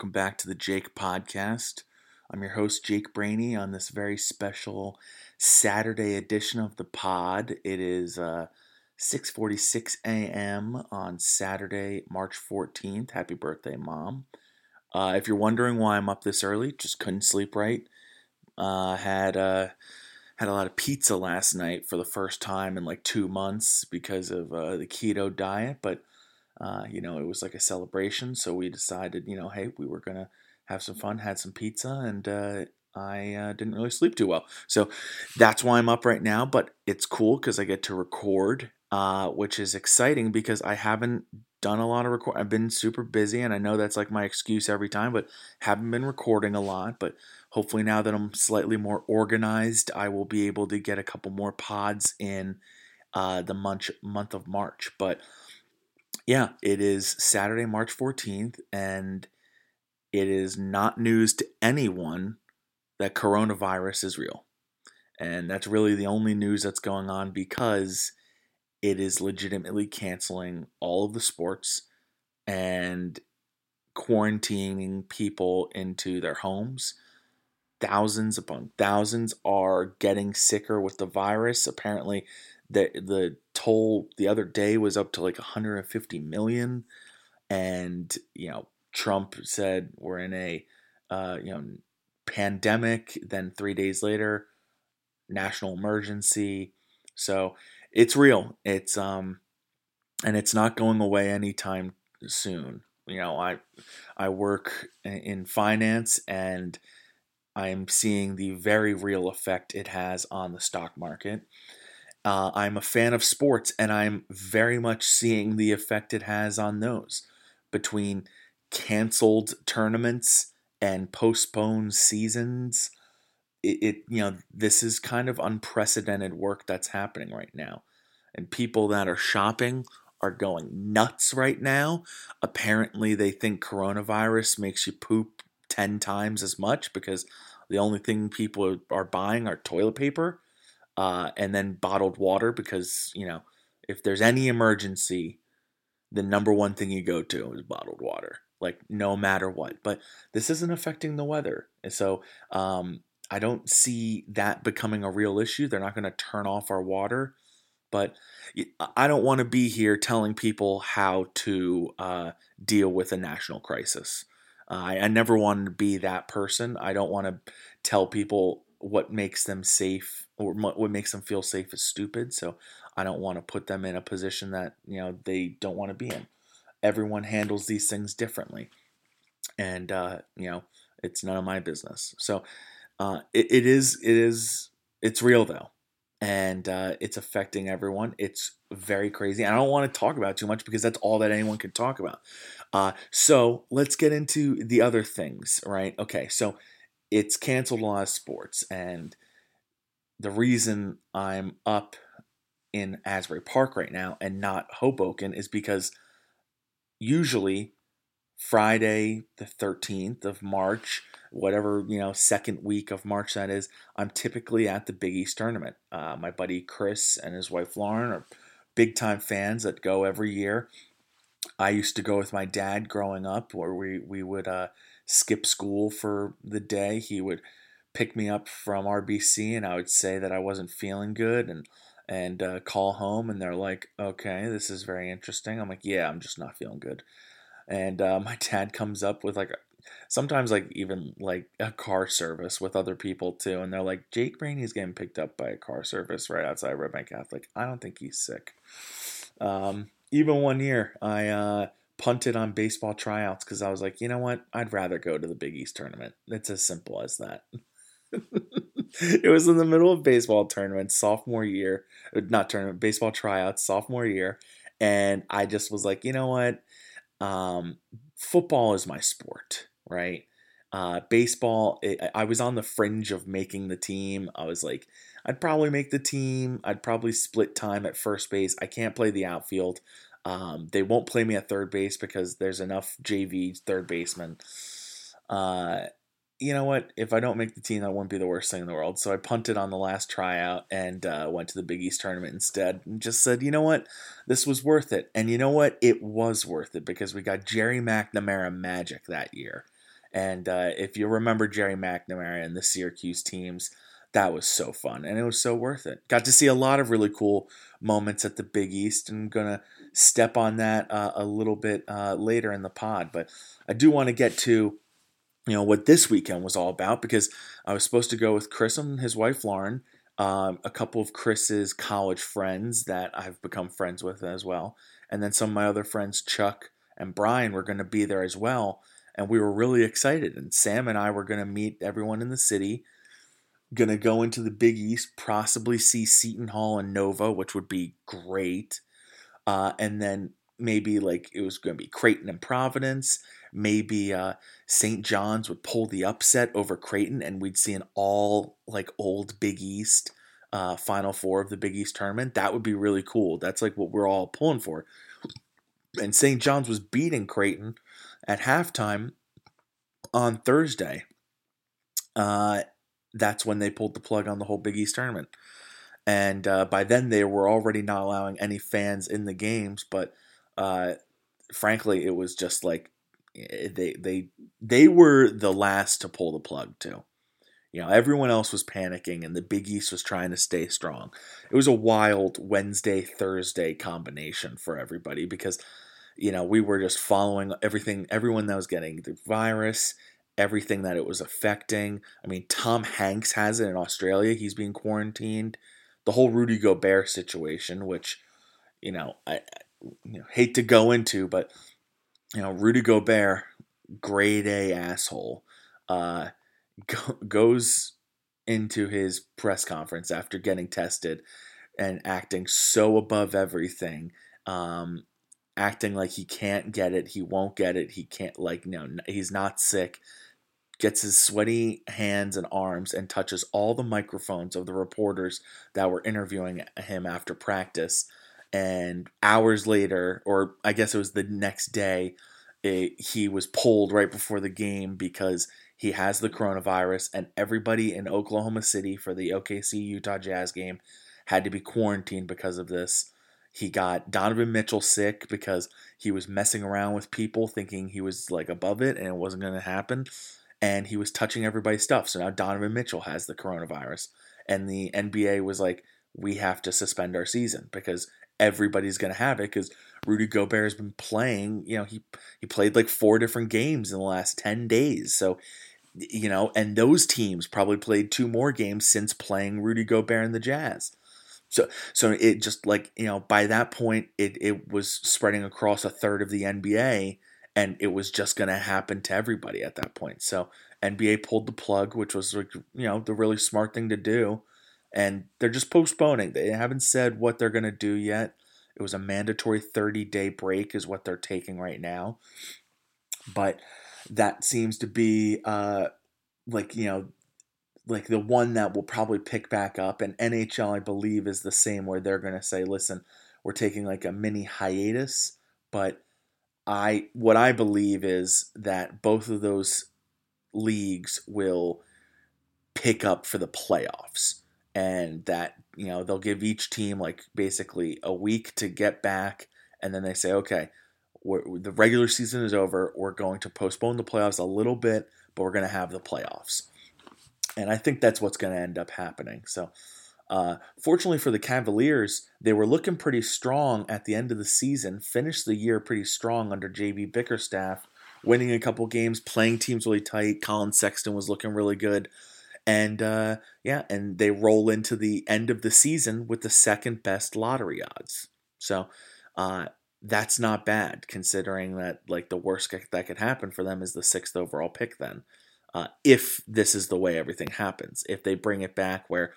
Welcome back to the Jake Podcast. I'm your host, Jake Brainy, on this very special Saturday edition of the pod. It is uh, 6:46 a.m. on Saturday, March 14th. Happy birthday, mom! Uh, if you're wondering why I'm up this early, just couldn't sleep right. Uh, had uh, had a lot of pizza last night for the first time in like two months because of uh, the keto diet, but uh, you know, it was like a celebration. So we decided, you know, hey, we were to have some fun, had some pizza, and uh, I uh, didn't really sleep too well. So that's why I'm up right now. But it's cool because I get to record, uh, which is exciting because I haven't done a lot of record. I've been super busy, and I know that's like my excuse every time, but haven't been recording a lot. But hopefully, now that I'm slightly more organized, I will be able to get a couple more pods in uh, the month month of March. But yeah, it is Saturday, March 14th, and it is not news to anyone that coronavirus is real. And that's really the only news that's going on because it is legitimately canceling all of the sports and quarantining people into their homes. Thousands upon thousands are getting sicker with the virus. Apparently, the the toll the other day was up to like 150 million, and you know Trump said we're in a uh, you know pandemic. Then three days later, national emergency. So it's real. It's um, and it's not going away anytime soon. You know, I I work in finance and I'm seeing the very real effect it has on the stock market. Uh, I'm a fan of sports, and I'm very much seeing the effect it has on those between canceled tournaments and postponed seasons. It, it, you know this is kind of unprecedented work that's happening right now, and people that are shopping are going nuts right now. Apparently, they think coronavirus makes you poop ten times as much because the only thing people are buying are toilet paper uh, and then bottled water because you know if there's any emergency, the number one thing you go to is bottled water, like no matter what. But this isn't affecting the weather, and so um, I don't see that becoming a real issue. They're not going to turn off our water, but I don't want to be here telling people how to uh, deal with a national crisis. Uh, I, I never wanted to be that person. I don't want to tell people what makes them safe or what makes them feel safe is stupid. So I don't want to put them in a position that you know they don't want to be in. Everyone handles these things differently, and uh, you know it's none of my business. So uh, it, it is it is it's real though, and uh, it's affecting everyone. It's very crazy. I don't want to talk about too much because that's all that anyone can talk about. Uh, so let's get into the other things, right? Okay, so it's canceled a lot of sports. And the reason I'm up in Asbury Park right now and not Hoboken is because usually Friday the 13th of March, whatever, you know, second week of March that is, I'm typically at the Big East tournament. Uh, my buddy Chris and his wife Lauren are big time fans that go every year. I used to go with my dad growing up where we, we would uh, skip school for the day. He would pick me up from RBC, and I would say that I wasn't feeling good, and and uh, call home, and they're like, "Okay, this is very interesting." I'm like, "Yeah, I'm just not feeling good." And uh, my dad comes up with like, sometimes like even like a car service with other people too, and they're like, "Jake Brainey's getting picked up by a car service right outside Red Bank Catholic." I don't think he's sick. Um, even one year, I uh, punted on baseball tryouts because I was like, you know what? I'd rather go to the Big East tournament. It's as simple as that. it was in the middle of baseball tournament, sophomore year, uh, not tournament, baseball tryouts, sophomore year. And I just was like, you know what? Um, football is my sport, right? Uh, baseball, it, I was on the fringe of making the team. I was like, I'd probably make the team. I'd probably split time at first base. I can't play the outfield. Um, they won't play me at third base because there's enough JV third basemen. Uh, you know what? If I don't make the team, that wouldn't be the worst thing in the world. So I punted on the last tryout and uh, went to the Big East tournament instead and just said, you know what? This was worth it. And you know what? It was worth it because we got Gerry McNamara magic that year. And uh, if you remember Gerry McNamara and the Syracuse teams, that was so fun and it was so worth it. Got to see a lot of really cool moments at the Big East and I'm going to step on that uh, a little bit uh, later in the pod. But I do want to get to you know what this weekend was all about because I was supposed to go with Chris and his wife Lauren, um, a couple of Chris's college friends that I've become friends with as well, and then some of my other friends Chuck and Brian were going to be there as well, and we were really excited. And Sam and I were going to meet everyone in the city, going to go into the Big East, possibly see Seton Hall and Nova, which would be great, uh, and then maybe like it was going to be Creighton and Providence maybe uh, St. John's would pull the upset over Creighton, and we'd see an all like old Big East uh, Final Four of the Big East tournament. That would be really cool. That's like what we're all pulling for. And St. John's was beating Creighton at halftime on Thursday. Uh, that's when they pulled the plug on the whole Big East tournament. And uh, by then, they were already not allowing any fans in the games. But uh, frankly, it was just like Eh, they they they were the last to pull the plug too. You know, everyone else was panicking and the Big East was trying to stay strong. It was a wild Wednesday Thursday combination for everybody because you know, we were just following everything everyone that was getting the virus, everything that it was affecting. I mean, Tom Hanks has it in Australia. He's being quarantined. The whole Rudy Gobert situation, which, you know, I, you know, hate to go into, but you know, Rudy Gobert, grade A asshole, uh, go, goes into his press conference after getting tested and acting so above everything, um, acting like he can't get it, he won't get it, he can't, like, no, he's not sick. Gets his sweaty hands and arms and touches all the microphones of the reporters that were interviewing him after practice and hours later, or I guess it was the next day, it, he was pulled right before the game because he has the coronavirus, and everybody in Oklahoma City for the OKC Utah Jazz game had to be quarantined because of this. He got Donovan Mitchell sick because he was messing around with people thinking he was like above it and it wasn't going to happen. And he was touching everybody's stuff. So now Donovan Mitchell has the coronavirus. And the NBA was like, we have to suspend our season because everybody's going to have it because Rudy Gobert has been playing. You know, he he played like four different games in the last ten days. So, you know, and those teams probably played two more games since playing Rudy Gobert and the Jazz. So, so it just like you know, by that point, it it was spreading across a third of the NBA, and it was just going to happen to everybody at that point. So, NBA pulled the plug, which was like you know the really smart thing to do and they're just postponing. They haven't said what they're going to do yet. It was a mandatory 30 day break, is what they're taking right now. But that seems to be uh, like, you know, like the one that will probably pick back up. And NHL, I believe, is the same where they're going to say, listen, we're taking like a mini hiatus. But I, what I believe is that both of those leagues will pick up for the playoffs and that you know they'll give each team like basically a week to get back and then they say okay the regular season is over we're going to postpone the playoffs a little bit but we're going to have the playoffs. And i think that's what's going to end up happening. So uh, fortunately for the Cavaliers, they were looking pretty strong at the end of the season, finished the year pretty strong under JB Bickerstaff, winning a couple games, playing teams really tight. Collin Sexton was looking really good and uh, yeah, and they roll into the end of the season with the second best lottery odds. So uh, that's not bad considering that like the worst that could happen for them is the sixth overall pick. Then, uh, if this is the way everything happens, if they bring it back where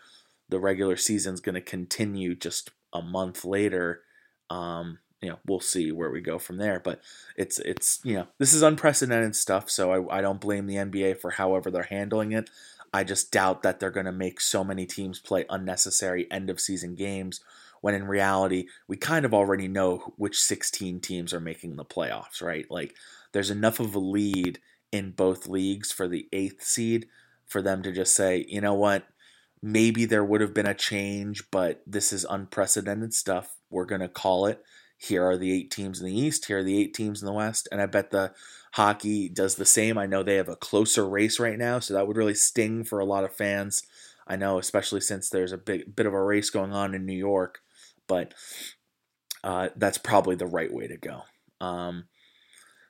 the regular season's going to continue just a month later. Um, you know, we'll see where we go from there. But it's it's you know this is unprecedented stuff, so I, I don't blame the NBA for however they're handling it. I just doubt that they're going to make so many teams play unnecessary end of season games when in reality, we kind of already know which 16 teams are making the playoffs, right? Like, there's enough of a lead in both leagues for the eighth seed for them to just say, you know what, maybe there would have been a change, but this is unprecedented stuff. We're going to call it. Here are the eight teams in the East. Here are the eight teams in the West. And I bet the hockey does the same. I know they have a closer race right now, so that would really sting for a lot of fans. I know, especially since there's a big bit of a race going on in New York, but uh, that's probably the right way to go. Um,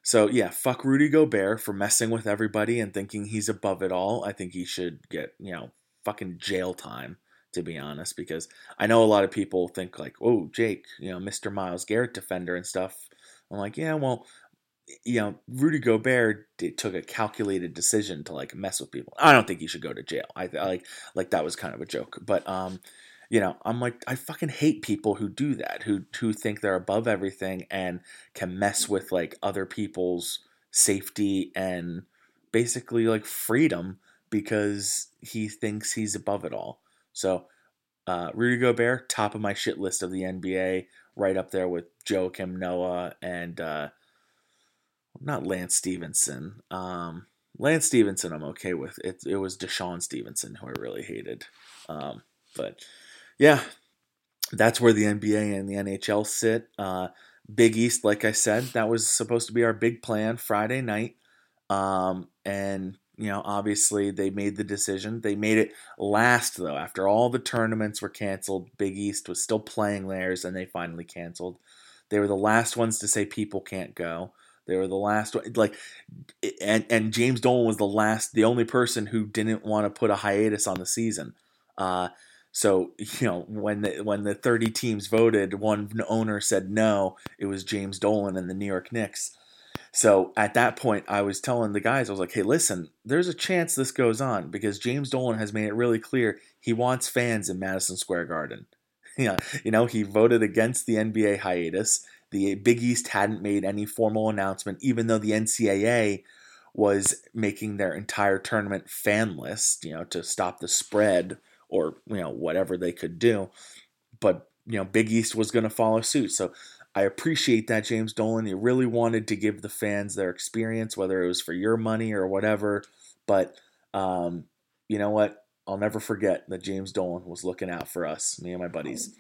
so yeah, fuck Rudy Gobert for messing with everybody and thinking he's above it all. I think he should get you know fucking jail time to be honest, because I know a lot of people think like, oh Jake, you know Mr. Myles Garrett defender and stuff. I'm like, yeah, well, you know, Rudy Gobert did, took a calculated decision to like mess with people. I don't think he should go to jail. I, I like like that was kind of a joke, but um, you know, I'm like, I fucking hate people who do that, who who think they're above everything and can mess with like other people's safety and basically like freedom because he thinks he's above it all. So, uh, Rudy Gobert, top of my shit list of the NBA, right up there with Joakim Noah and uh, not Lance Stephenson. Um, Lance Stephenson, I'm okay with. It, it was DeShawn Stevenson who I really hated. Um, but yeah, that's where the NBA and the NHL sit. Uh, Big East, like I said, that was supposed to be our big plan Friday night. Um, and, you know, obviously they made the decision. They made it last, though. After all the tournaments were canceled, Big East was still playing theirs, and they finally canceled. They were the last ones to say people can't go. They were the last one, like, and and James Dolan was the last, the only person who didn't want to put a hiatus on the season. Uh, so you know when the when the 30 teams voted, one owner said no. It was James Dolan and the New York Knicks. So at that point, I was telling the guys, I was like, "Hey, listen, there's a chance this goes on because James Dolan has made it really clear he wants fans in Madison Square Garden. yeah, you know, he voted against the NBA hiatus. The Big East hadn't made any formal announcement, even though the NCAA was making their entire tournament fanless, you know, to stop the spread or you know whatever they could do. But you know, Big East was going to follow suit. So I appreciate that James Dolan. You really wanted to give the fans their experience, whether it was for your money or whatever. But um, you know what? I'll never forget that James Dolan was looking out for us, me and my buddies.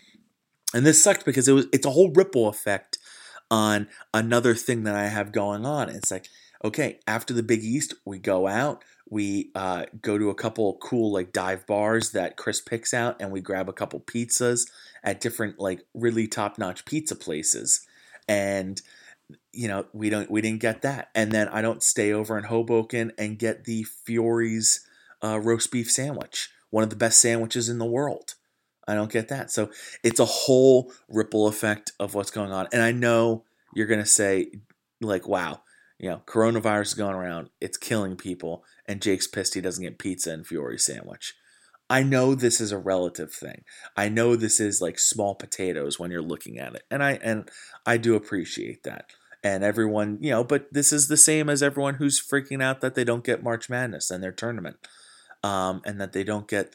And this sucked because it was it's a whole ripple effect on another thing that I have going on. It's like, okay, after the Big East, we go out, we uh, go to a couple cool like dive bars that Chris picks out, and we grab a couple pizzas at different like really top notch pizza places, and you know we don't we didn't get that, and then I don't stay over in Hoboken and get the Fiore's uh, roast beef sandwich, one of the best sandwiches in the world. I don't get that, so it's a whole ripple effect of what's going on, and I know you're gonna say like, wow you know, coronavirus is going around, it's killing people, and Jake's pissed he doesn't get pizza and Fiore sandwich. I know this is a relative thing. I know this is like small potatoes when you're looking at it. And I and I do appreciate that. And everyone, you know, but this is the same as everyone who's freaking out that they don't get March Madness and their tournament. Um, and that they don't get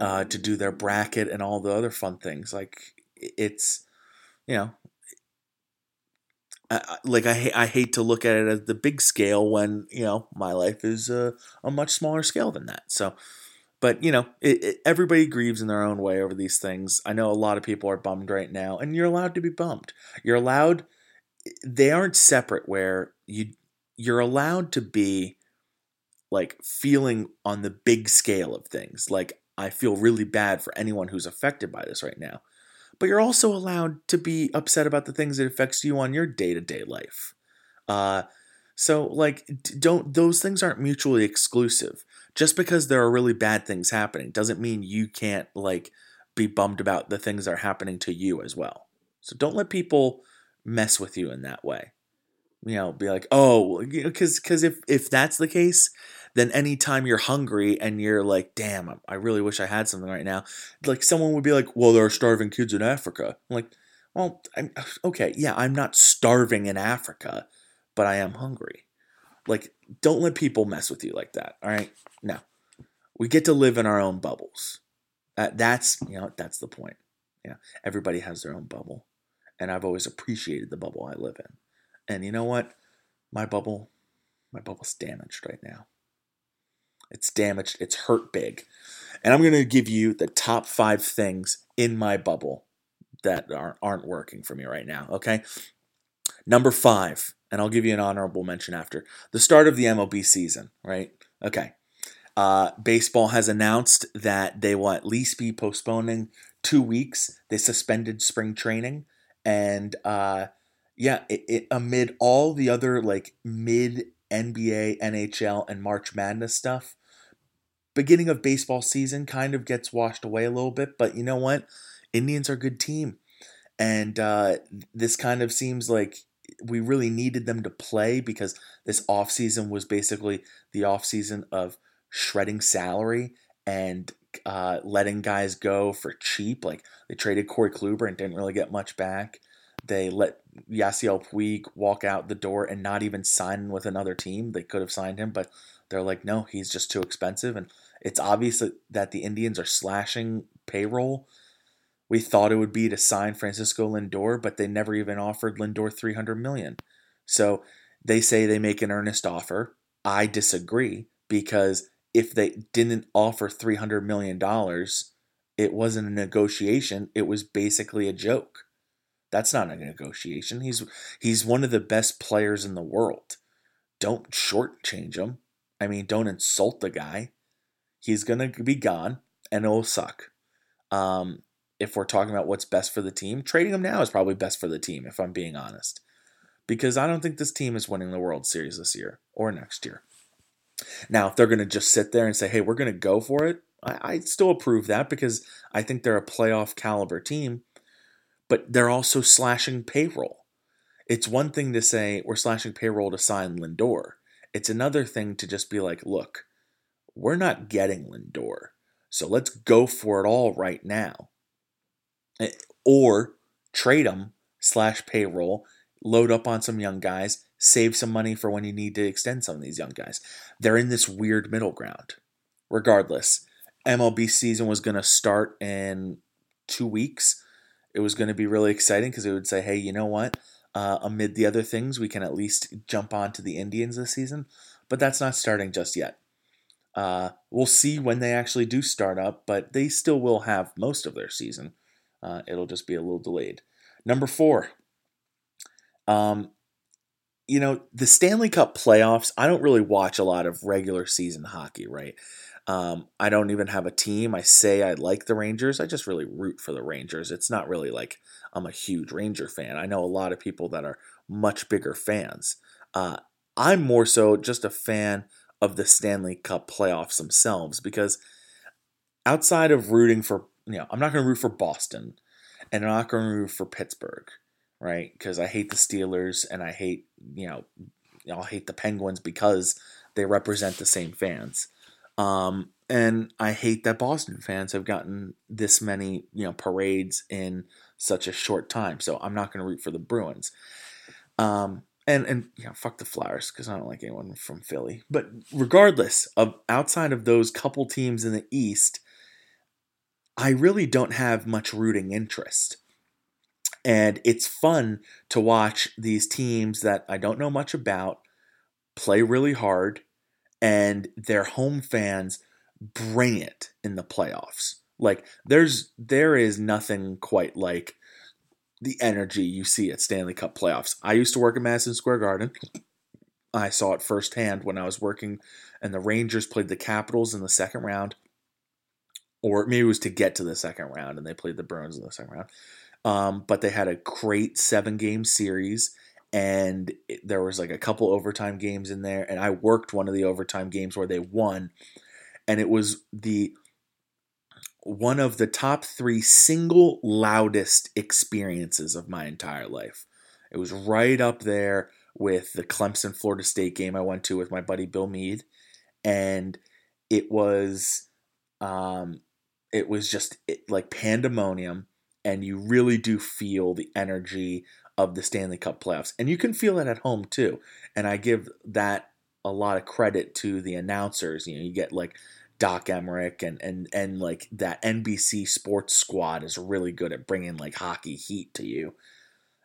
uh, to do their bracket and all the other fun things. Like it's, you know, I, like I I hate to look at it as the big scale when you know my life is a, a much smaller scale than that. So, but you know, it, it, everybody grieves in their own way over these things. I know a lot of people are bummed right now, and you're allowed to be bummed. You're allowed. They aren't separate. Where you you're allowed to be like feeling on the big scale of things. Like I feel really bad for anyone who's affected by this right now. But you're also allowed to be upset about the things that affects you on your day-to-day life. Uh, so like don't those things aren't mutually exclusive. Just because there are really bad things happening doesn't mean you can't like be bummed about the things that are happening to you as well. So don't let people mess with you in that way. You know be like oh because because if if that's the case then anytime you're hungry and you're like, damn, I really wish I had something right now, like someone would be like, well, there are starving kids in Africa. I'm like, well, I'm, okay, yeah, I'm not starving in Africa, but I am hungry. Like, don't let people mess with you like that. All right, no, we get to live in our own bubbles. Uh, that's you know that's the point. Yeah, everybody has their own bubble, and I've always appreciated the bubble I live in. And you know what? My bubble My bubble's damaged right now. It's damaged. It's hurt big. And I'm going to give you the top five things in my bubble that aren't, aren't working for me right now. Okay. Number five, and I'll give you an honorable mention after the start of the MLB season, right? Okay. Uh, baseball has announced that they will at least be postponing two weeks. They suspended spring training. And uh, yeah, it, it, amid all the other like mid NBA, NHL, and March Madness stuff, beginning of baseball season kind of gets washed away a little bit. But you know what? Indians are a good team. And uh, this kind of seems like we really needed them to play because this offseason was basically the offseason of shredding salary and uh, letting guys go for cheap. Like they traded Corey Kluber and didn't really get much back. They let Yasiel Puig walk out the door and not even sign with another team. They could have signed him, but they're like, no, he's just too expensive. And it's obvious that the Indians are slashing payroll. We thought it would be to sign Francisco Lindor, but they never even offered Lindor 300 million. So they say they make an earnest offer. I disagree because if they didn't offer 300 million dollars, it wasn't a negotiation, it was basically a joke. That's not a negotiation. He's he's one of the best players in the world. Don't shortchange him. I mean, don't insult the guy. He's gonna be gone, and it'll suck. Um, if we're talking about what's best for the team, trading him now is probably best for the team. If I'm being honest, because I don't think this team is winning the World Series this year or next year. Now, if they're going to just sit there and say, "Hey, we're going to go for it," I, I still approve that because I think they're a playoff caliber team but they're also slashing payroll. It's one thing to say we're slashing payroll to sign Lindor. It's another thing to just be like, look, we're not getting Lindor. So let's go for it all right now. Eh, or trade him slash payroll, load up on some young guys, save some money for when you need to extend some of these young guys. They're in this weird middle ground. Regardless, MLB season was going to start in two weeks it was going to be really exciting because it would say, hey, you know what? Uh, amid the other things, we can at least jump on to the Indians this season. But that's not starting just yet. Uh, we'll see when they actually do start up, but they still will have most of their season. Uh, it'll just be a little delayed. Number four, um, you know, the Stanley Cup playoffs, I don't really watch a lot of regular season hockey, right? Um, I don't even have a team. I say I like the Rangers. I just really root for the Rangers. It's not really like I'm a huge Ranger fan. I know a lot of people that are much bigger fans. Uh, I'm more so just a fan of the Stanley Cup playoffs themselves because outside of rooting for, you know, I'm not going to root for Boston and I'm not going to root for Pittsburgh, right? Because I hate the Steelers and I hate, you know, I'll hate the Penguins because they represent the same fans. Um, and I hate that Boston fans have gotten this many, you know, parades in such a short time. So I'm not going to root for the Bruins. Um, and and know, fuck the Flyers because I don't like anyone from Philly. But regardless of outside of those couple teams in the East, I really don't have much rooting interest. And it's fun to watch these teams that I don't know much about play really hard and their home fans bring it in the playoffs. Like there's there is nothing quite like the energy you see at Stanley Cup playoffs. I used to work at Madison Square Garden. I saw it firsthand when I was working and the Rangers played the Capitals in the second round. Or maybe it was to get to the second round and they played the Bruins in the second round. Um, but they had a great seven game series and it, there was like a couple overtime games in there and i worked one of the overtime games where they won and it was the one of the top three single loudest experiences of my entire life it was right up there with the clemson florida state game i went to with my buddy bill mead and it was um it was just it, like pandemonium and you really do feel the energy of the Stanley Cup playoffs. And you can feel it at home too. And I give that a lot of credit to the announcers. You know, you get like Doc Emrick and and and like that NBC Sports squad is really good at bringing like hockey heat to you.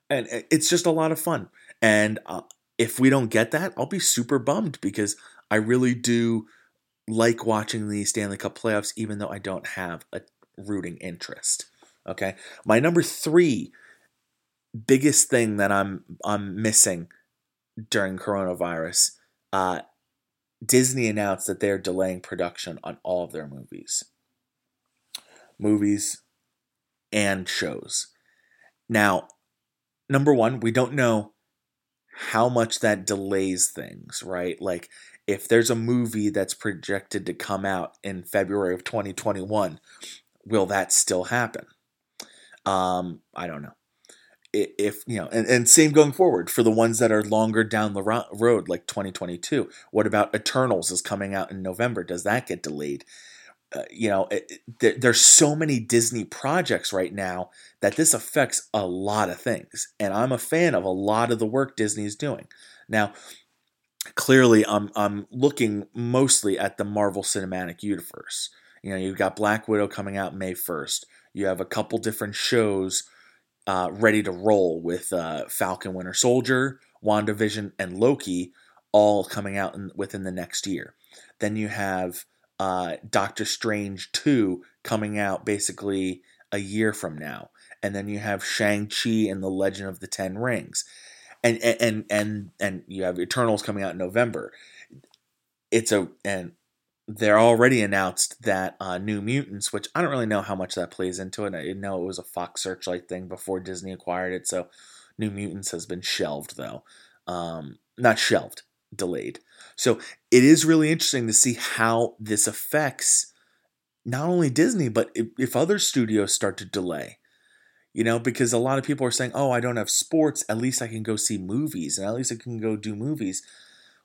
And it's just a lot of fun. And uh, if we don't get that, I'll be super bummed because I really do like watching the Stanley Cup playoffs, even though I don't have a rooting interest. Okay. My number three biggest thing that I'm I'm missing during coronavirus, uh, Disney announced that they're delaying production on all of their movies. Movies and shows. Now, number one, we don't know how much that delays things, right? Like, if there's a movie that's projected to come out in February of 2021, will that still happen? Um, I don't know. If you know, and, and same going forward for the ones that are longer down the ro- road, like 2022. What about Eternals is coming out in November? Does that get delayed? Uh, you know, it, it, there's so many Disney projects right now that this affects a lot of things, and I'm a fan of a lot of the work Disney is doing. Now, clearly, I'm I'm looking mostly at the Marvel Cinematic Universe. You know, you've got Black Widow coming out May 1st. You have a couple different shows uh, ready to roll with uh, Falcon Winter Soldier, WandaVision, and Loki all coming out in, within the next year. Then you have uh, Doctor Strange 2 coming out basically a year from now. And then you have Shang-Chi and the Legend of the Ten Rings. And and and and you have Eternals coming out in November. It's a and they're already announced that uh, New Mutants, which I don't really know how much that plays into it. I didn't know it was a Fox Searchlight thing before Disney acquired it, so New Mutants has been shelved though. Um, not shelved, delayed. So it is really interesting to see how this affects not only Disney, but if, if other studios start to delay. You know, because a lot of people are saying, oh, I don't have sports. At least I can go see movies and at least I can go do movies.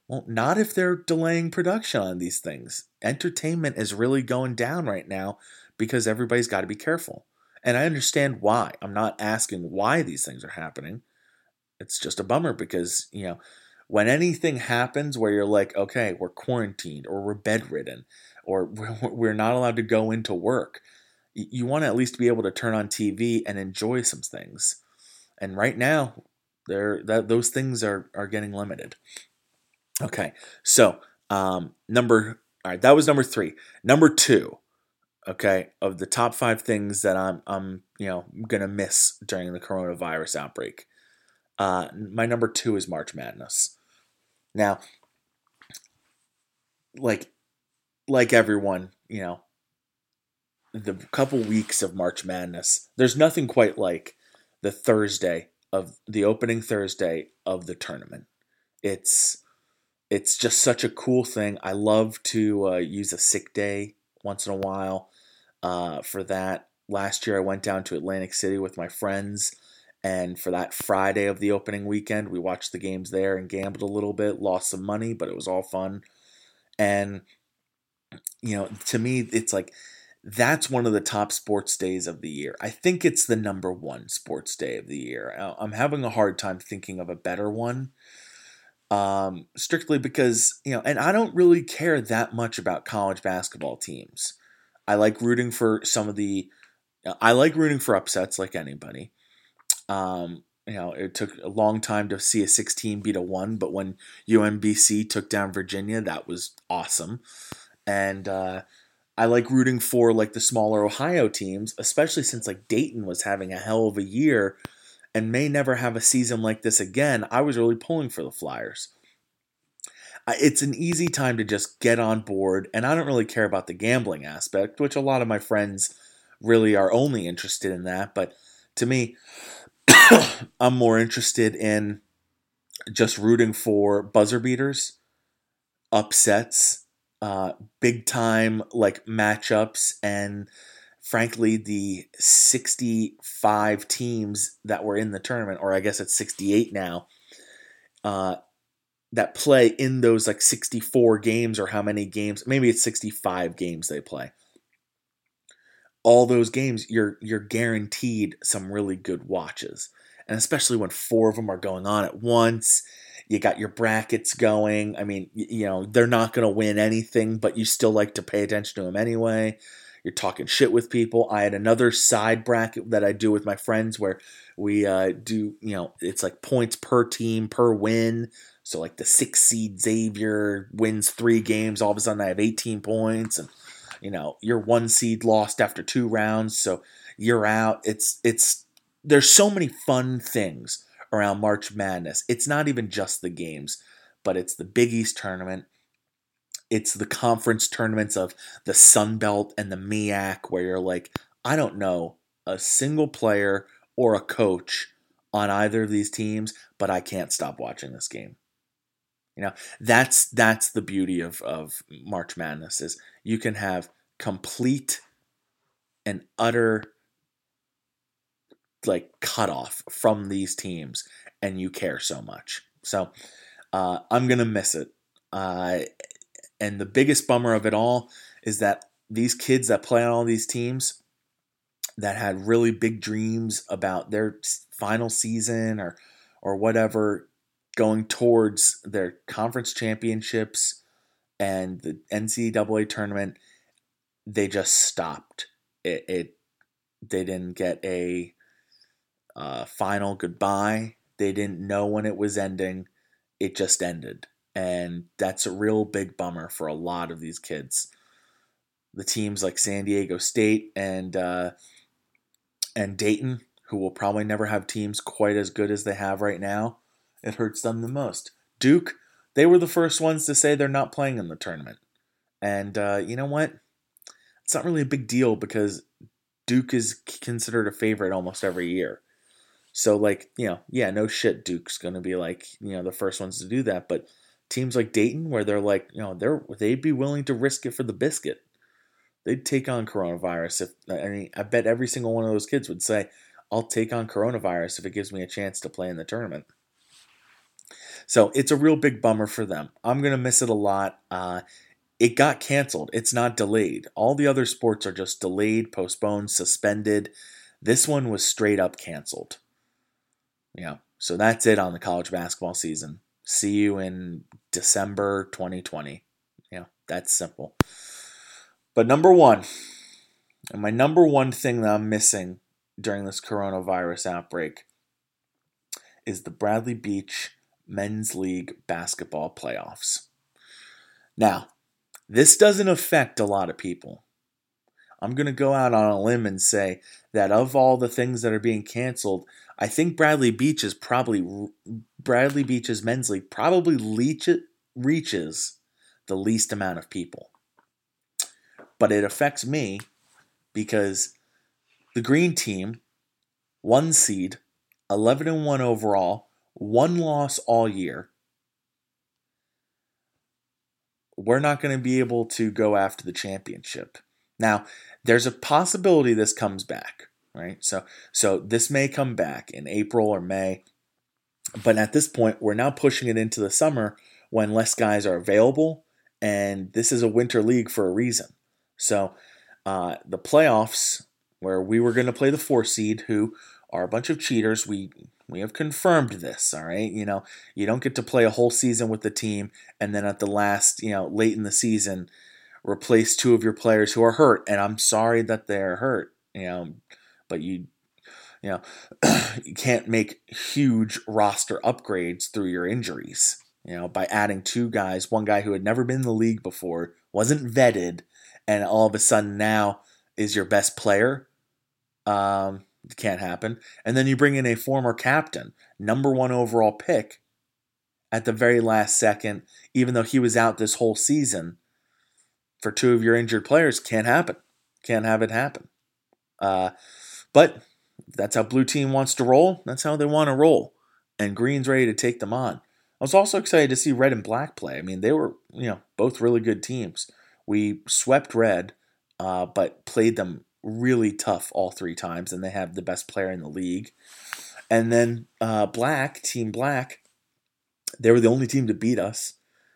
Well, not if they're delaying production on these things. Entertainment is really going down right now because everybody's got to be careful. And I understand why. I'm not asking why these things are happening. It's just a bummer because, you know, when anything happens where you're like, okay, we're quarantined or we're bedridden or we're not allowed to go into work, you want to at least be able to turn on TV and enjoy some things. And right now, there that those things are are getting limited. Okay, so um, number all right, that was number three. Number two, okay, of the top five things that I'm I'm you know gonna miss during the coronavirus outbreak. Uh, my number two is March Madness. Now, like like everyone, you know, the couple weeks of March Madness, there's nothing quite like the Thursday of the opening Thursday of the tournament. It's it's just such a cool thing. I love to uh, use a sick day once in a while uh, for that. Last year, I went down to Atlantic City with my friends and for that Friday of the opening weekend, we watched the games there and gambled a little bit, lost some money, but it was all fun. And, you know, to me, it's like that's one of the top sports days of the year. I think it's the number one sports day of the year. I'm having a hard time thinking of a better one. Um, strictly because, you know, and I don't really care that much about college basketball teams. I like rooting for some of the, I like rooting for upsets like anybody. Um, you know, it took a long time to see a 16 beat a one, but when UMBC took down Virginia, that was awesome. And uh, I like rooting for like the smaller Ohio teams, especially since like Dayton was having a hell of a year and may never have a season like this again. I was really pulling for the Flyers. It's an easy time to just get on board, and I don't really care about the gambling aspect, which a lot of my friends really are only interested in that. But to me, I'm more interested in just rooting for buzzer beaters, upsets, uh, big time like matchups, and frankly, the 65 teams that were in the tournament, or I guess it's 68 now, uh, that play in those like 64 games or how many games, maybe it's 65 games they play. All those games you're you're guaranteed some really good watches. And especially when four of them are going on at once you got your brackets going. I mean you know they're not going to win anything but you still like to pay attention to them anyway you're talking shit with people i had another side bracket that i do with my friends where we uh, do you know it's like points per team per win So like the six seed Xavier wins three games, all of a sudden I have 18 points, and you know your one seed lost after two rounds, so you're out. It's it's there's so many fun things around March Madness. It's not even just the games, but it's the Big East tournament. It's the conference tournaments of the Sun Belt and the MIAC where you're like, I don't know a single player or a coach on either of these teams, but I can't stop watching this game. You know, that's that's the beauty of of March Madness is you can have complete and utter like cutoff from these teams and you care so much. So uh, I'm gonna miss it. Uh, and the biggest bummer of it all is that these kids that play on all these teams that had really big dreams about their final season or or whatever going towards their conference championships and the NCAA tournament, they just stopped. It, it they didn't get a uh, final goodbye. They didn't know when it was ending. It just ended, and that's a real big bummer for a lot of these kids. The teams like San Diego State and uh, and Dayton, who will probably never have teams quite as good as they have right now, it hurts them the most. Duke, they were the first ones to say they're not playing in the tournament. And uh, you know what? It's not really a big deal because Duke is considered a favorite almost every year. So, like, you know, yeah, no shit, Duke's going to be like, you know, the first ones to do that. But teams like Dayton, where they're like, you know, they're they'd be willing to risk it for the biscuit. They'd take on coronavirus if I mean, I bet every single one of those kids would say, "I'll take on coronavirus if it gives me a chance to play in the tournament." So it's a real big bummer for them. I'm gonna miss it a lot. Uh, it got canceled. It's not delayed. All the other sports are just delayed, postponed, suspended. This one was straight up canceled. Yeah. So that's it on the college basketball season. See you in December 2020. Yeah, that's simple. But number one, and my number one thing that I'm missing during this coronavirus outbreak is the Bradley Beach Men's League basketball playoffs. Now, this doesn't affect a lot of people. I'm going to go out on a limb and say that of all the things that are being canceled, I think Bradley Beach is probably Bradley Beach's men's league probably leach it, reaches the least amount of people. But it affects me because the green team, one seed, 11 and 1 overall, one loss all year. We're not going to be able to go after the championship. Now, there's a possibility this comes back, right? So, so this may come back in April or May, but at this point, we're now pushing it into the summer when less guys are available, and this is a winter league for a reason. So, uh, the playoffs, where we were going to play the four seed, who are a bunch of cheaters, we we have confirmed this, all right? You know, you don't get to play a whole season with the team and then at the last, you know, late in the season, replace two of your players who are hurt. And I'm sorry that they're hurt, you know, but you, you know, you can't make huge roster upgrades through your injuries, you know, by adding two guys, one guy who had never been in the league before, wasn't vetted, and all of a sudden now is your best player. Um, can't happen. And then you bring in a former captain, number one overall pick at the very last second, even though he was out this whole season for two of your injured players. Can't happen. Can't have it happen. Uh, but that's how Blue Team wants to roll. That's how they want to roll. And Green's ready to take them on. I was also excited to see Red and Black play. I mean, they were, you know, both really good teams. We swept Red, uh, but played them really tough all three times, and they have the best player in the league. And then uh, Black, Team Black, they were the only team to beat us.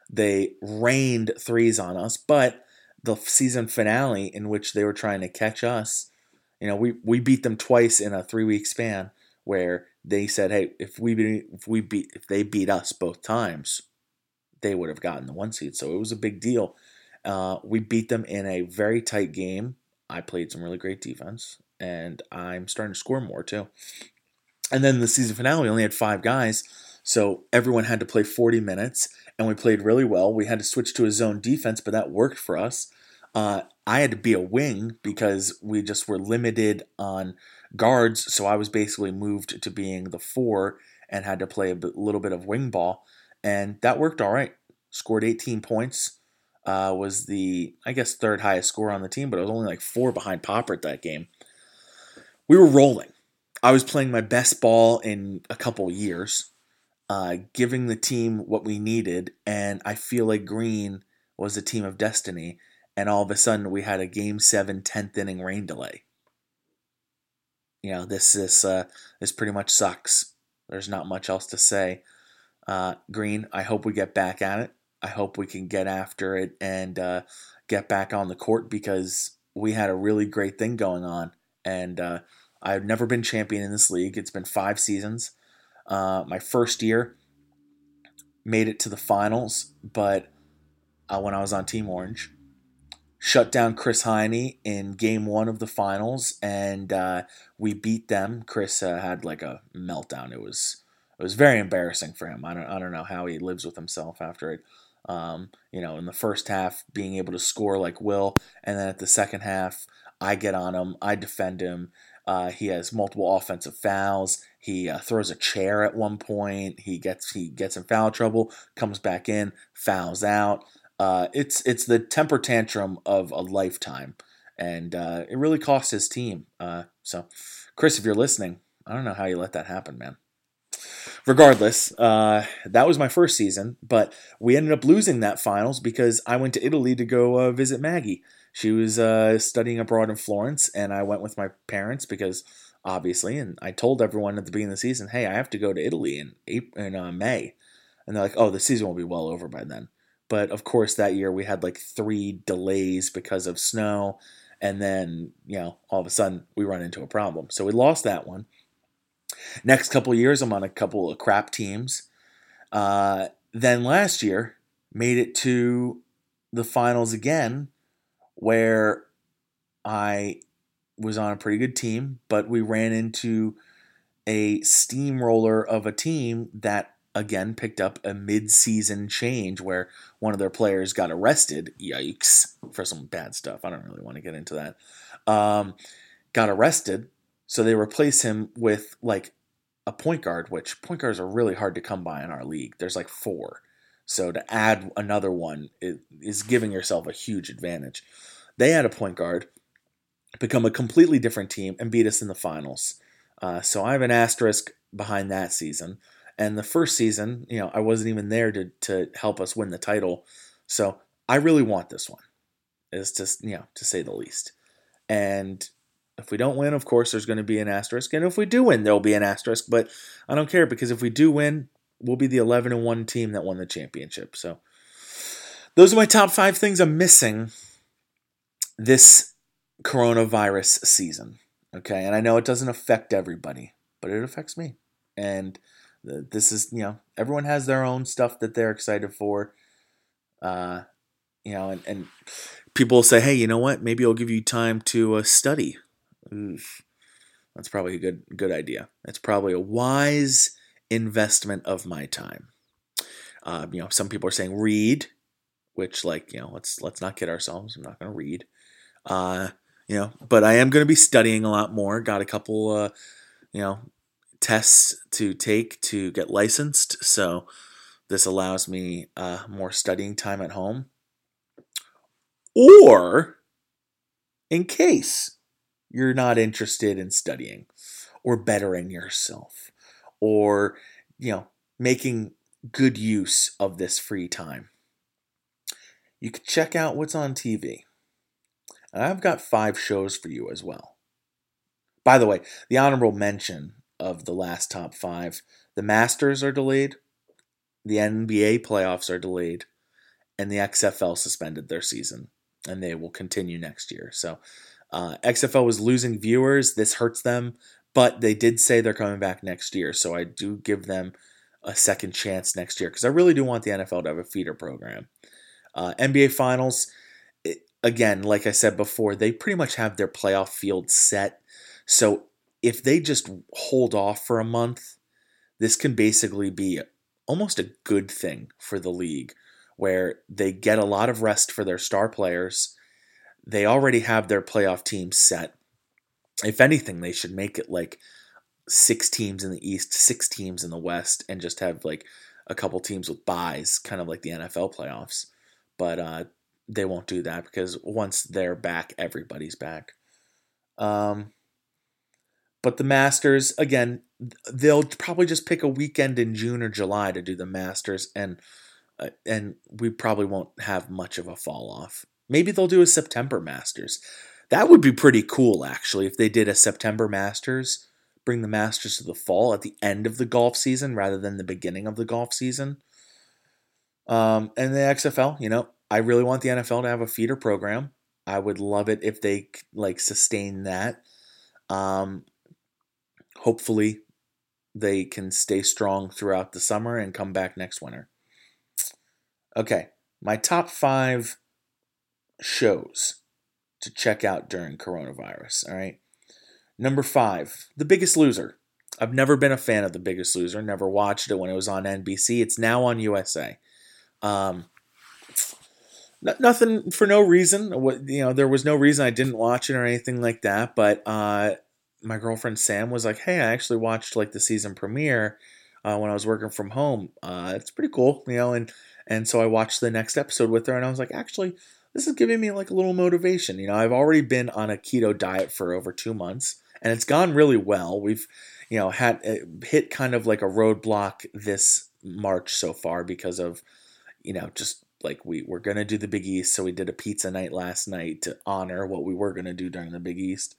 They rained threes on us, but the season finale in which they were trying to catch us, you know, we, we beat them twice in a three week span where they said, hey, if we beat, if we beat if they beat us both times, they would have gotten the one seed. So it was a big deal. Uh, we beat them in a very tight game I played some really great defense, and I'm starting to score more too. And then the season finale, we only had five guys, So everyone had to play 40 minutes, and we played really well. We had to switch to a zone defense, but that worked for us. Uh, I had to be a wing because we just were limited on guards, so I was basically moved to being the four and had to play a little bit of wing ball, and that worked all right. Scored 18 points. Uh, was the I guess third highest score on the team, but it was only like four behind Poppert that game. We were rolling. I was playing my best ball in a couple years, uh, giving the team what we needed, and I feel like Green was a team of destiny. And all of a sudden, we had a game seven, 10th inning rain delay. You know, this this uh, this pretty much sucks. There's not much else to say. Uh, Green, I hope we get back at it. I hope we can get after it and uh, get back on the court because we had a really great thing going on. And uh, I've never been champion in this league. It's been five seasons. Uh, my first year made it to the finals, but uh, when I was on Team Orange, shut down Chris Heine in game one of the finals, and uh, we beat them. Chris uh, had like a meltdown. It was it was very embarrassing for him. I don't I don't know how he lives with himself after it. Um, you know, in the first half, being able to score like Will, and then at the second half, I get on him, I defend him. Uh, he has multiple offensive fouls. He uh, throws a chair at one point. He gets he gets in foul trouble, comes back in, fouls out. Uh, it's it's the temper tantrum of a lifetime, and uh, it really cost his team. Uh, so, Chris, if you're listening, I don't know how you let that happen, man regardless, uh, that was my first season, but we ended up losing that finals because I went to Italy to go uh, visit Maggie. She was studying abroad in Florence, and I went with my parents because obviously, and I told everyone at the beginning of the season, hey, I have to go to Italy in April, in May, and they're like, oh, the season will be well over by then. But of course, that year we had like three delays because of snow, and then you know all of a sudden we run into a problem, so we lost that one. Next couple years, I'm on a couple of crap teams. Uh, then last year, made it to the finals again, where I was on a pretty good team, but we ran into a steamroller of a team that again picked up a mid-season change where one of their players got arrested. Yikes for some bad stuff. I don't really want to get into that. Um, got arrested so they replace him with like a point guard, which point guards are really hard to come by in our league. There's like four. So to add another one is giving yourself a huge advantage. They had a point guard, become a completely different team, and beat us in the finals. Uh, so I have an asterisk behind that season. And the first season, you know, I wasn't even there to to help us win the title. So I really want this one, is just you know to say the least. And if we don't win, of course, there's going to be an asterisk. And if we do win, there'll be an asterisk. But I don't care because if we do win, we'll be the 11 and 1 team that won the championship. So those are my top five things I'm missing this coronavirus season. Okay. And I know it doesn't affect everybody, but it affects me. And this is, you know, everyone has their own stuff that they're excited for. Uh, you know, and, and people say, hey, you know what? Maybe I'll give you time to uh, study Oof. That's probably a good good idea. It's probably a wise investment of my time. Uh, you know, some people are saying read, which like you know, let's let's not kid ourselves. I'm not going to read. Uh, you know, but I am going to be studying a lot more. Got a couple, uh, you know, tests to take to get licensed. So this allows me uh, more studying time at home. Or in case you're not interested in studying or bettering yourself or, you know, making good use of this free time. You can check out what's on TV. I've got five shows for you as well. By the way, the honorable mention of the last top five the Masters are delayed, the NBA playoffs are delayed, and the XFL suspended their season, and they will continue next year. So uh, XFL was losing viewers. This hurts them, but they did say they're coming back next year. So I do give them a second chance next year because I really do want the NFL to have a feeder program. Uh, NBA Finals, it, again, like I said before, they pretty much have their playoff field set. So if they just hold off for a month, this can basically be almost a good thing for the league where they get a lot of rest for their star players. They already have their playoff teams set. If anything, they should make it like six teams in the East, six teams in the West, and just have like a couple teams with buys, kind of like the NFL playoffs. But uh, they won't do that because once they're back, everybody's back. Um, but the Masters, again, they'll probably just pick a weekend in June or July to do the Masters, and uh, and we probably won't have much of a fall off. Maybe they'll do a September Masters. That would be pretty cool, actually, if they did a September Masters, bring the Masters to the fall at the end of the golf season rather than the beginning of the golf season. Um, and the XFL, you know, I really want the NFL to have a feeder program. I would love it if they like sustain that. Um, hopefully, they can stay strong throughout the summer and come back next winter. Okay, my top five shows to check out during coronavirus. All right. Number five, The Biggest Loser. I've never been a fan of The Biggest Loser, never watched it when it was on NBC. It's now on USA. Um, nothing for no reason. You know, there was no reason I didn't watch it or anything like that. But uh, my girlfriend Sam was like, "Hey, I actually watched like the season premiere uh, when I was working from home. Uh, it's pretty cool, you know." And and so I watched the next episode with her, and I was like, "Actually, this is giving me like a little motivation." You know, I've already been on a keto diet for over two months, and it's gone really well. We've you know had uh, hit kind of like a roadblock this March so far because of you know just like we were gonna do the Big East, so we did a pizza night last night to honor what we were gonna do during the Big East.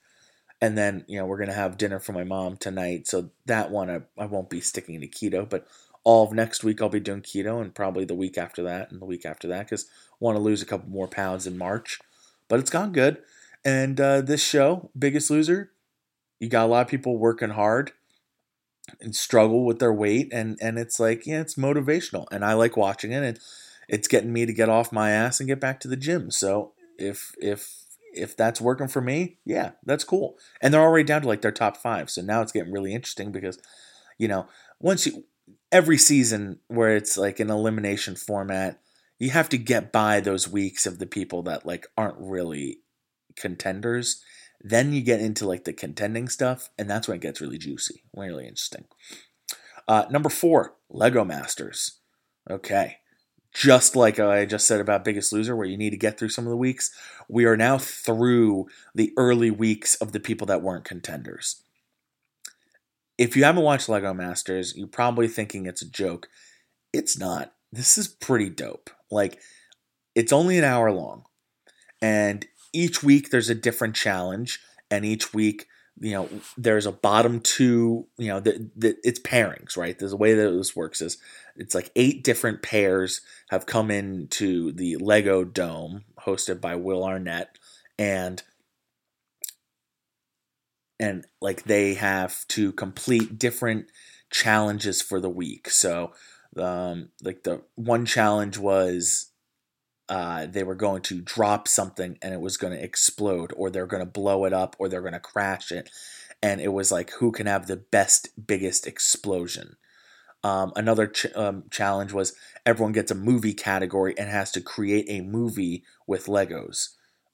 And then, you know, we're gonna have dinner for my mom tonight. So that one I, I won't be sticking to keto, but all of next week I'll be doing keto and probably the week after that and the week after that because I want to lose a couple more pounds in March. But it's gone good. And uh, this show, Biggest Loser, you got a lot of people working hard and struggle with their weight and and it's like yeah it's motivational and i like watching it and it's getting me to get off my ass and get back to the gym. So if if if that's working for me, yeah, that's cool. And they're already down to like their top five. So now it's getting really interesting because, you know, once you every season where it's like an elimination format, you have to get by those weeks of the people that like aren't really contenders. Then you get into like the contending stuff, and that's when it gets really juicy, really interesting. Uh, number four, Lego Masters. Okay just like I just said about Biggest Loser, where you need to get through some of the weeks, we are now through the early weeks of the people that weren't contenders. If you haven't watched Lego Masters, you're probably thinking it's a joke. It's not. This is pretty dope. Like, it's only an hour long, and each week there's a different challenge, and each week you know there's a bottom two you know the, the, it's pairings right? There's a way that this works is it's like eight different pairs have come into the lego dome hosted by will arnett and and like they have to complete different challenges for the week. So um like the one challenge was uh, they were going to drop something and it was going to explode, or they're going to blow it up, or they're going to crash it. And it was like, who can have the best, biggest explosion? Um, another ch- um, challenge was everyone gets a movie category and has to create a movie with Legos.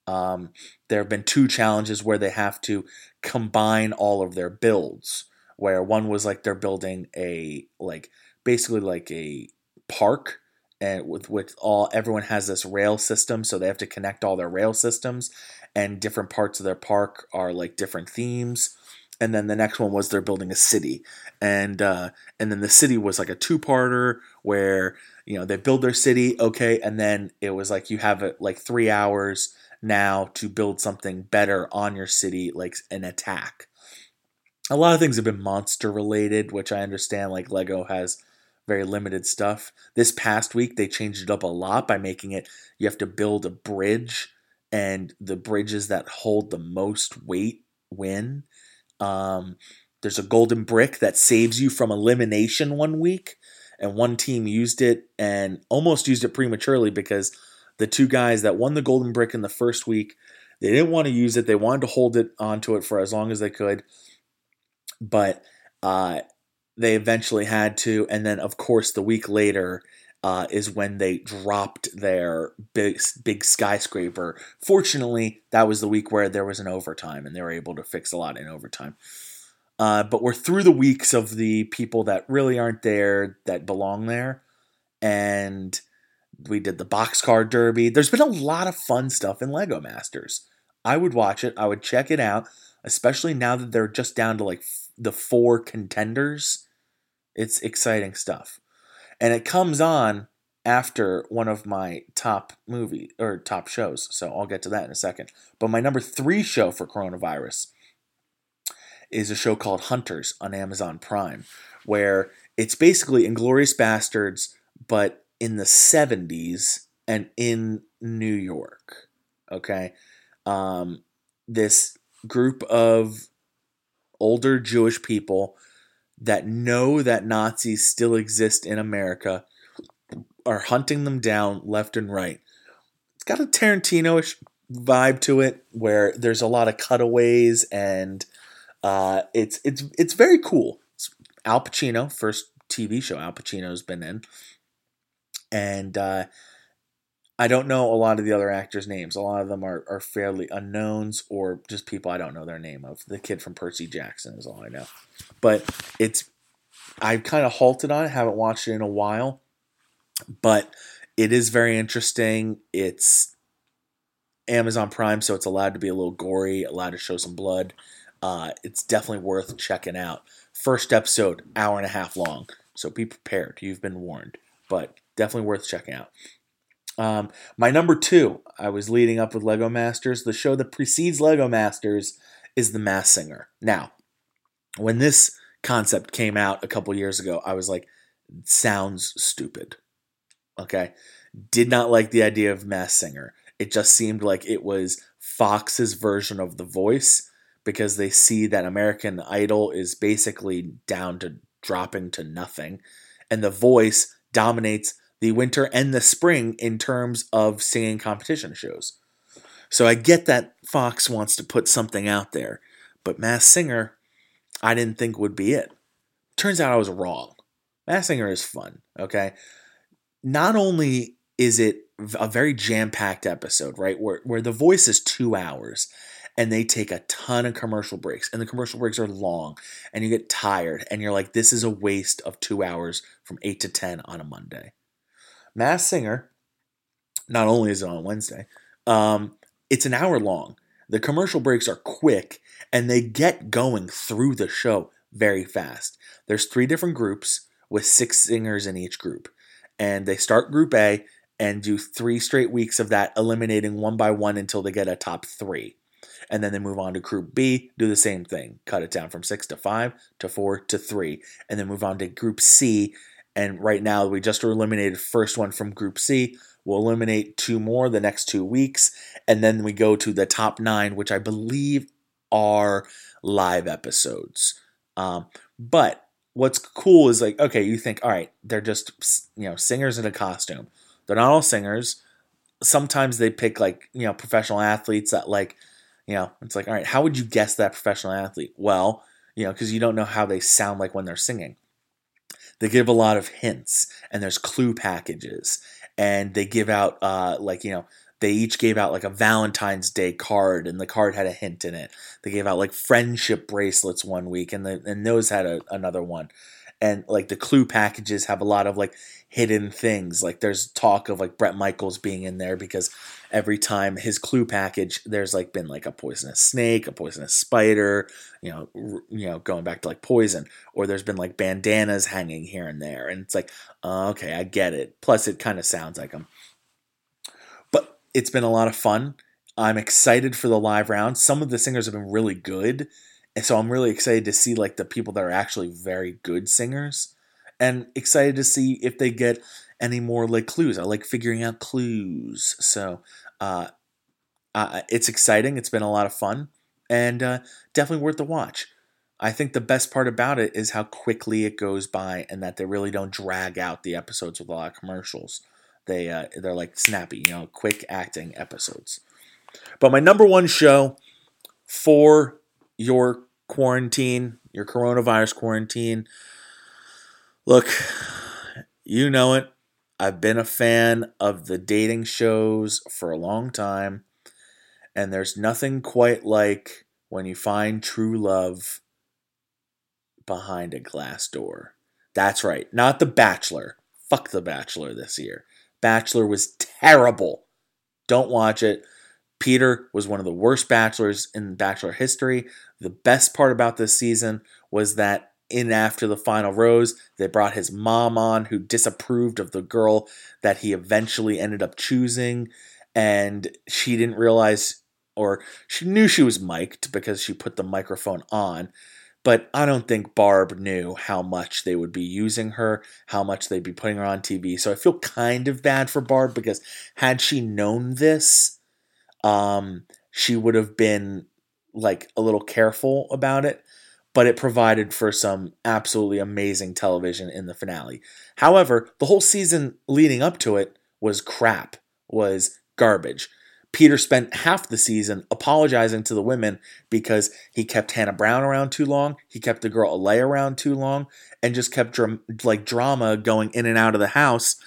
Um, there have been two challenges where they have to combine all of their builds. Where one was like they're building a like basically like a park and with with all everyone has this rail system so they have to connect all their rail systems and different parts of their park are like different themes. And then the next one was they're building a city. And uh, and then the city was like a two-parter where you know they build their city okay and then it was like you have it like three hours now to build something better on your city like an attack. A lot of things have been monster related which i understand like lego has very limited stuff. This past week, they changed it up a lot by making it you have to build a bridge, and the bridges that hold the most weight win. Um, there's a golden brick that saves you from elimination one week, and one team used it and almost used it prematurely because the two guys that won the golden brick in the first week they didn't want to use it. They wanted to hold it onto it for as long as they could, but uh, they eventually had to, and then of course the week later uh, is when they dropped their big big skyscraper. Fortunately, that was the week where there was an overtime, and they were able to fix a lot in overtime. Uh, but we're through the weeks of the people that really aren't there that belong there, and we did the boxcar derby. There's been a lot of fun stuff in Lego Masters. I would watch it. I would check it out, especially now that they're just down to like the four contenders. It's exciting stuff. And it comes on after one of my top movie or top shows. So I'll get to that in a second. But my number 3 show for coronavirus is a show called Hunters on Amazon Prime where it's basically Inglourious Basterds but in the 70s and in New York. Okay? Um, this group of older Jewish people that know that Nazis still exist in America are hunting them down left and right. It's got a Tarantino-ish vibe to it where there's a lot of cutaways and uh, it's it's it's very cool. It's Al Pacino, first TV show Al Pacino's been in, and uh, I don't know a lot of the other actors' names. A lot of them are, are fairly unknowns or just people I don't know their name of. The kid from Percy Jackson is all I know. But it's I've kind of halted on it, haven't watched it in a while. But it is very interesting. It's Amazon Prime, so it's allowed to be a little gory, allowed to show some blood. Uh, it's definitely worth checking out. First episode, hour and a half long. So be prepared. You've been warned. But definitely worth checking out. Um, my number two, I was leading up with Lego Masters. The show that precedes Lego Masters is The Masked Singer. Now, when this concept came out a couple years ago, I was like, sounds stupid. Okay. Did not like the idea of Masked Singer. It just seemed like it was Fox's version of The Voice because they see that American Idol is basically down to dropping to nothing. And The Voice dominates the winter and the spring in terms of singing competition shows. So I get that Fox wants to put something out there, but Masked Singer, I didn't think would be it. Turns out I was wrong. Masked Singer is fun, okay? Not only is it a very jam-packed episode, right? Where where the voice is 2 hours and they take a ton of commercial breaks and the commercial breaks are long and you get tired and you're like this is a waste of 2 hours from 8 to 10 on a Monday. Masked Singer, not only is it on Wednesday, um, it's an hour long. The commercial breaks are quick and they get going through the show very fast. There's three different groups with six singers in each group. And they start group A and do three straight weeks of that, eliminating one by one until they get a top three. And then they move on to group B, do the same thing, cut it down from six to five to four to three, and then move on to group C, and right now, we just eliminated first one from Group C. We'll eliminate two more the next two weeks, and then we go to the top nine, which I believe are live episodes. Um, but what's cool is like, okay, you think, all right, they're just you know singers in a costume. They're not all singers. Sometimes they pick like you know professional athletes that like you know it's like, all right, how would you guess that professional athlete? Well, you know because you don't know how they sound like when they're singing they give a lot of hints and there's clue packages and they give out uh, like you know they each gave out like a valentine's day card and the card had a hint in it. They gave out like friendship bracelets one week and the, and those had a, another one. And like the clue packages have a lot of like hidden things. Like there's talk of like Bret Michaels being in there because every time his clue package, there's like been like a poisonous snake, a poisonous spider, you know, r- you know, going back to like poison, or there's been like bandanas hanging here and there, and it's like, uh, okay, I get it. Plus, it kind of sounds like him. But it's been a lot of fun. I'm excited for the live round. Some of the singers have been really good and so I'm really excited to see like the people that are actually very good singers and excited to see if they get any more like clues. I like figuring out clues. So uh, uh, it's exciting. It's been a lot of fun and uh, definitely worth the watch. I think the best part about it is how quickly it goes by and that they really don't drag out the episodes with a lot of commercials. They uh, they're like snappy, you know, quick acting episodes. But my number one show for your quarantine, your coronavirus quarantine, Look, you know it. I've been a fan of the dating shows for a long time, and there's nothing quite like when you find true love behind a glass door. That's right, not The Bachelor. Fuck The Bachelor this year. Bachelor was terrible. Don't watch it. Peter was one of the worst bachelors in Bachelor history. The best part about this season was that in after the final rose, they brought his mom on who disapproved of the girl that he eventually ended up choosing. And she didn't realize, or she knew she was mic'd because she put the microphone on. But I don't think Barb knew how much they would be using her, how much they'd be putting her on TV. So I feel kind of bad for Barb because had she known this, um, she would have been like a little careful about it but it provided for some absolutely amazing television in the finale. However, the whole season leading up to it was crap, was garbage. Peter spent half the season apologizing to the women because he kept Hannah Brown around too long, he kept the girl Alayah around too long, and just kept like drama going in and out of the house.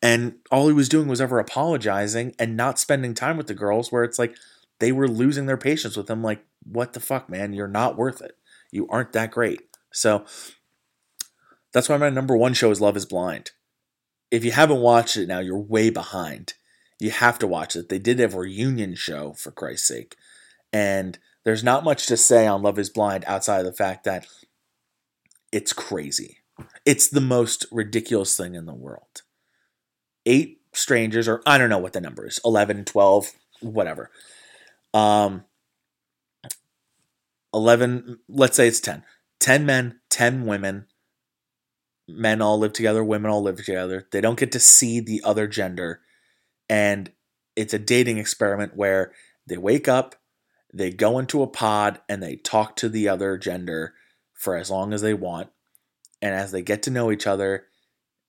And all he was doing was ever apologizing and not spending time with the girls, where it's like they were losing their patience with him. Like, what the fuck, man? You're not worth it you aren't that great. So that's why my number one show is Love is Blind. If you haven't watched it now, you're way behind. You have to watch it. They did have a reunion show, for Christ's sake. And there's not much to say on Love is Blind outside of the fact that it's crazy. It's the most ridiculous thing in the world. Eight strangers, or I don't know what the number is 11, 12, whatever. Um, 11, let's say it's 10. 10 men, 10 women. Men all live together, women all live together. They don't get to see the other gender. And it's a dating experiment where they wake up, they go into a pod, and they talk to the other gender for as long as they want. And as they get to know each other,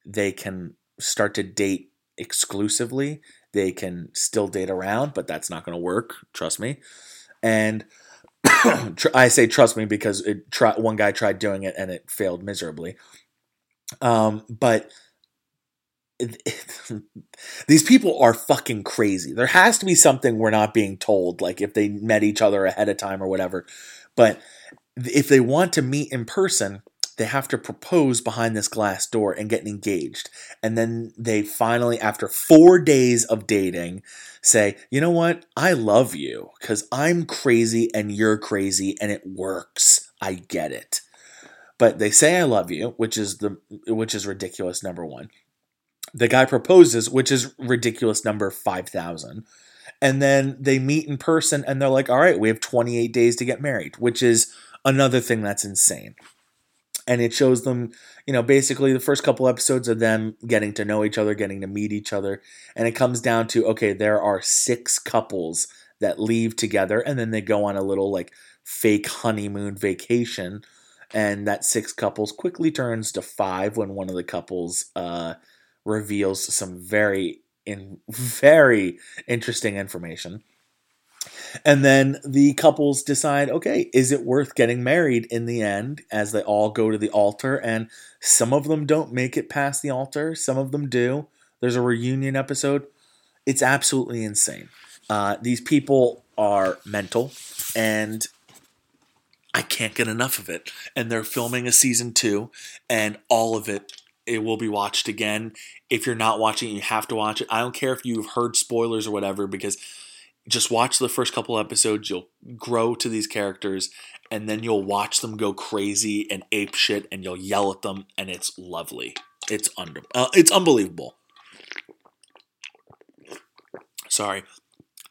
they can start to date exclusively. They can still date around, but that's not going to work. Trust me. And I say trust me because it one guy tried doing it and it failed miserably. Um, but these people are fucking crazy. There has to be something we're not being told, like if they met each other ahead of time or whatever. But if they want to meet in person, they have to propose behind this glass door and get engaged. And then they finally, after four days of dating, say, you know what? I love you because I'm crazy and you're crazy and it works. I get it. But they say I love you, which is the which is ridiculous number 1. The guy proposes, which is ridiculous number 5000. And then they meet in person and they're like, "All right, we have 28 days to get married," which is another thing that's insane and it shows them you know basically the first couple episodes of them getting to know each other getting to meet each other and it comes down to okay there are six couples that leave together and then they go on a little like fake honeymoon vacation and that six couples quickly turns to five when one of the couples uh, reveals some very in very interesting information and then the couples decide, okay, is it worth getting married in the end as they all go to the altar? And some of them don't make it past the altar, some of them do. There's a reunion episode. It's absolutely insane. Uh, these people are mental, and I can't get enough of it. And they're filming a season two, and all of it it will be watched again. If you're not watching, you have to watch it. I don't care if you've heard spoilers or whatever, because just watch the first couple episodes. You'll grow to these characters, and then you'll watch them go crazy and ape shit, and you'll yell at them, and it's lovely. It's under, uh, it's unbelievable. Sorry,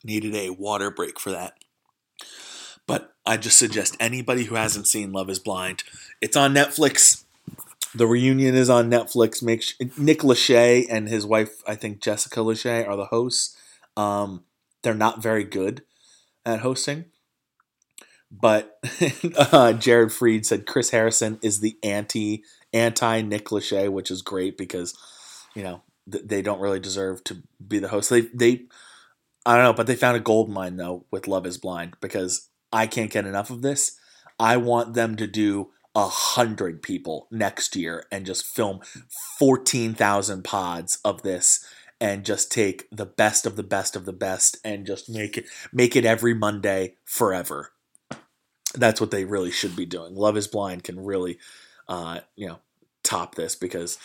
needed a water break for that. But I just suggest anybody who hasn't seen Love Is Blind. It's on Netflix. The reunion is on Netflix. Make Nick Lachey and his wife, I think Jessica Lachey, are the hosts. Um, they're not very good at hosting. But uh, Jared Freid said Chris Harrison is the anti anti Nick Lachey, which is great because you know th- they don't really deserve to be the host. They they I don't know, but they found a gold mine though with Love Is Blind because I can't get enough of this. I want them to do a hundred people next year and just film 14,000 pods of this and just take the best of the best of the best and just make it make it every Monday forever. That's what they really should be doing. Love is Blind can really uh, you know, top this because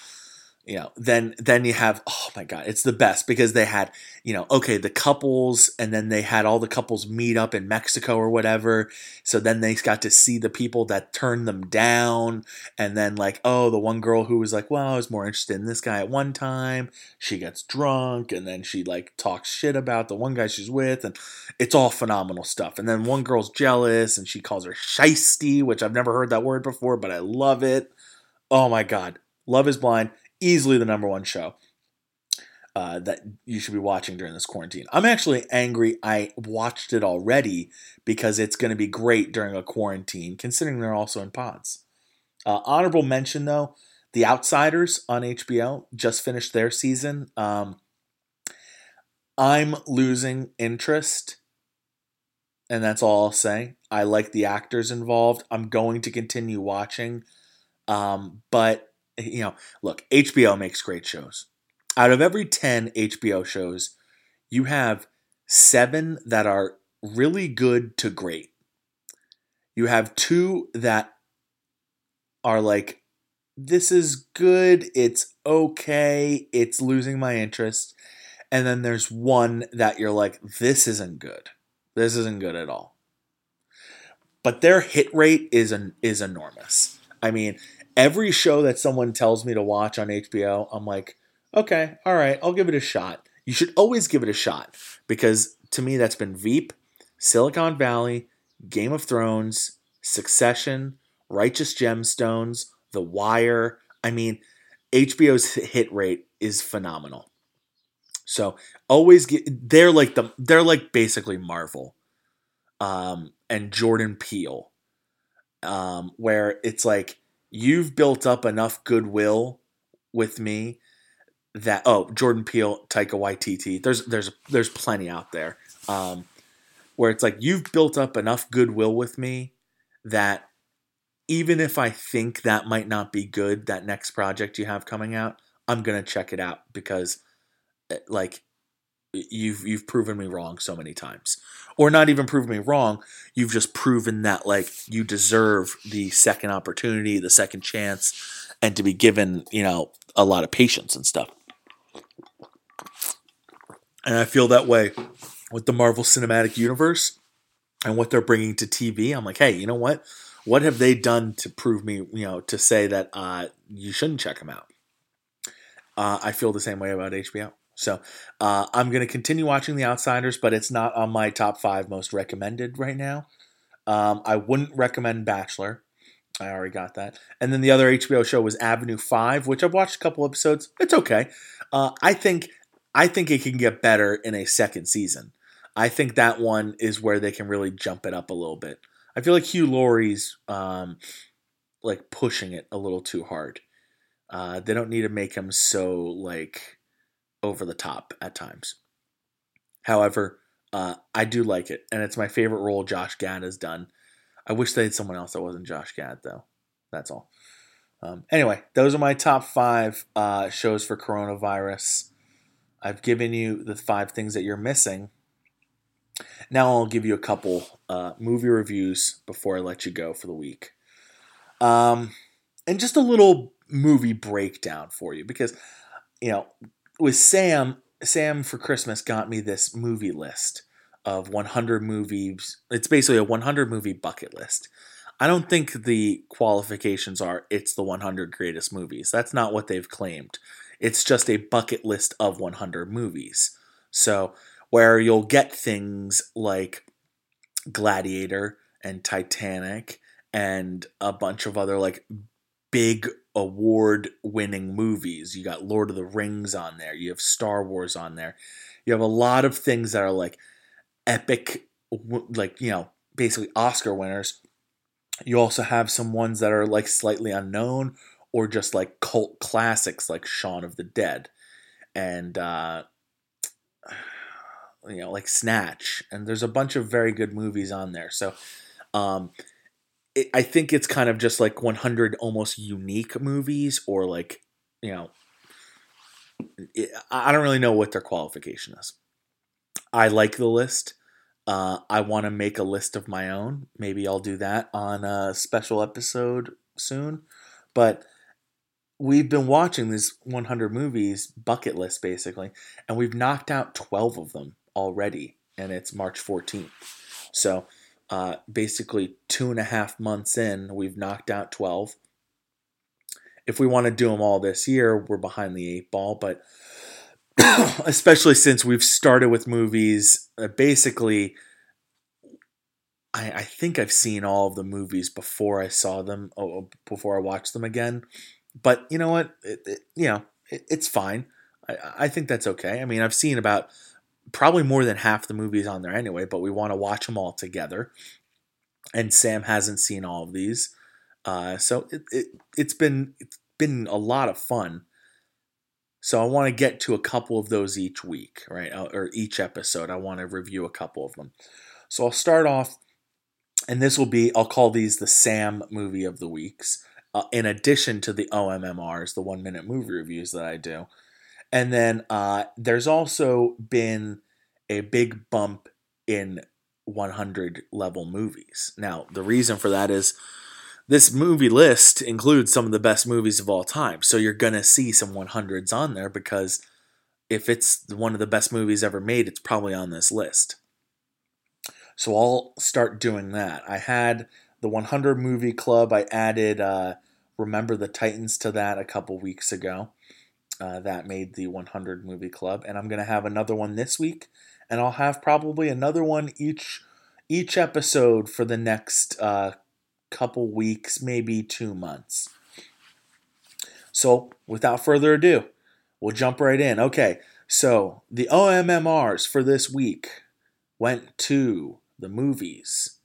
you know then then you have oh my god it's the best because they had you know okay the couples and then they had all the couples meet up in mexico or whatever. So then they got to see the people that turned them down. And then like oh the one girl who was like well i was more interested in this guy at one time. She gets drunk and then she like talks shit about the one guy she's with and it's all phenomenal stuff. And then one girl's jealous and she calls her shisty which i've never heard that word before but i love it. Oh my god. Love is blind easily the number one show uh, that you should be watching during this quarantine. I'm actually angry I watched it already because it's going to be great during a quarantine, considering they're also in pods. Uh, honorable mention though, The Outsiders on HBO just finished their season. Um, I'm losing interest, and that's all I'll say. I like the actors involved. I'm going to continue watching, um, but you know, look, HBO makes great shows. Out of every 10 HBO shows, you have seven that are really good to great. You have two that are like, this is good, it's okay, it's losing my interest. And then there's one that you're like, this isn't good. This isn't good at all. But their hit rate is an, is enormous. I mean, every show that someone tells me to watch on HBO, I'm like, okay, all right, I'll give it a shot. You should always give it a shot because to me, that's been Veep, Silicon Valley, Game of Thrones, Succession, Righteous Gemstones, The Wire. I mean, HBO's hit rate is phenomenal. So always get they're like the they're like basically Marvel, um, and Jordan Peele, um, where it's like you've built up enough goodwill with me that oh Jordan Peele, Taika Waititi, there's there's there's plenty out there um, where it's like you've built up enough goodwill with me that even if I think that might not be good, that next project you have coming out, I'm gonna check it out because eh, like you've you've proven me wrong so many times. Or not even proven me wrong you've just proven that like you deserve the second opportunity the second chance and to be given you know a lot of patience and stuff. And i feel that way with the marvel cinematic universe and what they're bringing to tv i'm like hey you know what? What have they done to prove me you know to say that uh, you shouldn't check them out? Uh, i feel the same way about hbo so uh, I'm going to continue watching The Outsiders, but it's not on my top five most recommended right now. Um, I wouldn't recommend Bachelor. I already got that. And then the other HBO show was Avenue Five, which I've watched a couple episodes. It's okay. Uh, I think I think it can get better in a second season. I think that one is where they can really jump it up a little bit. I feel like Hugh Laurie's um, like pushing it a little too hard. Uh, they don't need to make him so like over the top at times. However, uh, I do like it, and it's my favorite role Josh Gad has done. I wish they had someone else that wasn't Josh Gad, though. That's all. Um, anyway, those are my top five uh, shows for coronavirus. I've given you the five things that you're missing. Now I'll give you a couple uh, movie reviews before I let you go for the week. Um, and just a little movie breakdown for you because, you know, with Sam, Sam for Christmas got me this movie list of 100 movies. It's basically a 100 movie bucket list. I don't think the qualifications are it's the 100 greatest movies. That's not what they've claimed. It's just a bucket list of 100 movies. So, where you'll get things like Gladiator and Titanic and a bunch of other like big award winning movies. You got Lord of the Rings on there, you have Star Wars on there. You have a lot of things that are like epic like, you know, basically Oscar winners. You also have some ones that are like slightly unknown or just like cult classics like Shaun of the Dead and uh you know like Snatch and there's a bunch of very good movies on there. So um I think it's kind of just like 100 almost unique movies, or like you know, I don't really know what their qualification is. I like the list. Uh, I want to make a list of my own. Maybe I'll do that on a special episode soon. But we've been watching these 100 movies bucket list basically, and we've knocked out 12 of them already, and it's March 14th. So uh, basically, two and a half months in, we've knocked out 12. If we want to do them all this year, we're behind the eight ball, but especially since we've started with movies uh, basically I, I, think I've seen all of the movies before I saw them, oh, before I watched them again. But you know what? It, it, you know, it, it's fine. I, I think that's okay. I mean, I've seen about probably more than half the movies on there anyway, but we want to watch them all together. And Sam hasn't seen all of these, uh, so it, it it's been it's been a lot of fun. So I want to get to a couple of those each week, right, uh, or each episode. I want to review a couple of them. So I'll start off, and this will be I'll call these the Sam movie of the weeks uh, in addition to the OMMRs, the one minute movie reviews that I do. And then uh, there's also been a big bump in 100 level movies. Now, the reason for that is this movie list includes some of the best movies of all time. So you're going to see some 100s on there because if it's one of the best movies ever made, it's probably on this list. So I'll start doing that. I had the 100 movie club. I added uh, Remember the Titans to that a couple weeks ago. Uh, that made the 100 movie club, and I'm gonna have another one this week, and I'll have probably another one each each episode for the next uh, couple weeks, maybe two months. So, without further ado, we'll jump right in. Okay, so the OMMRs for this week went to the movies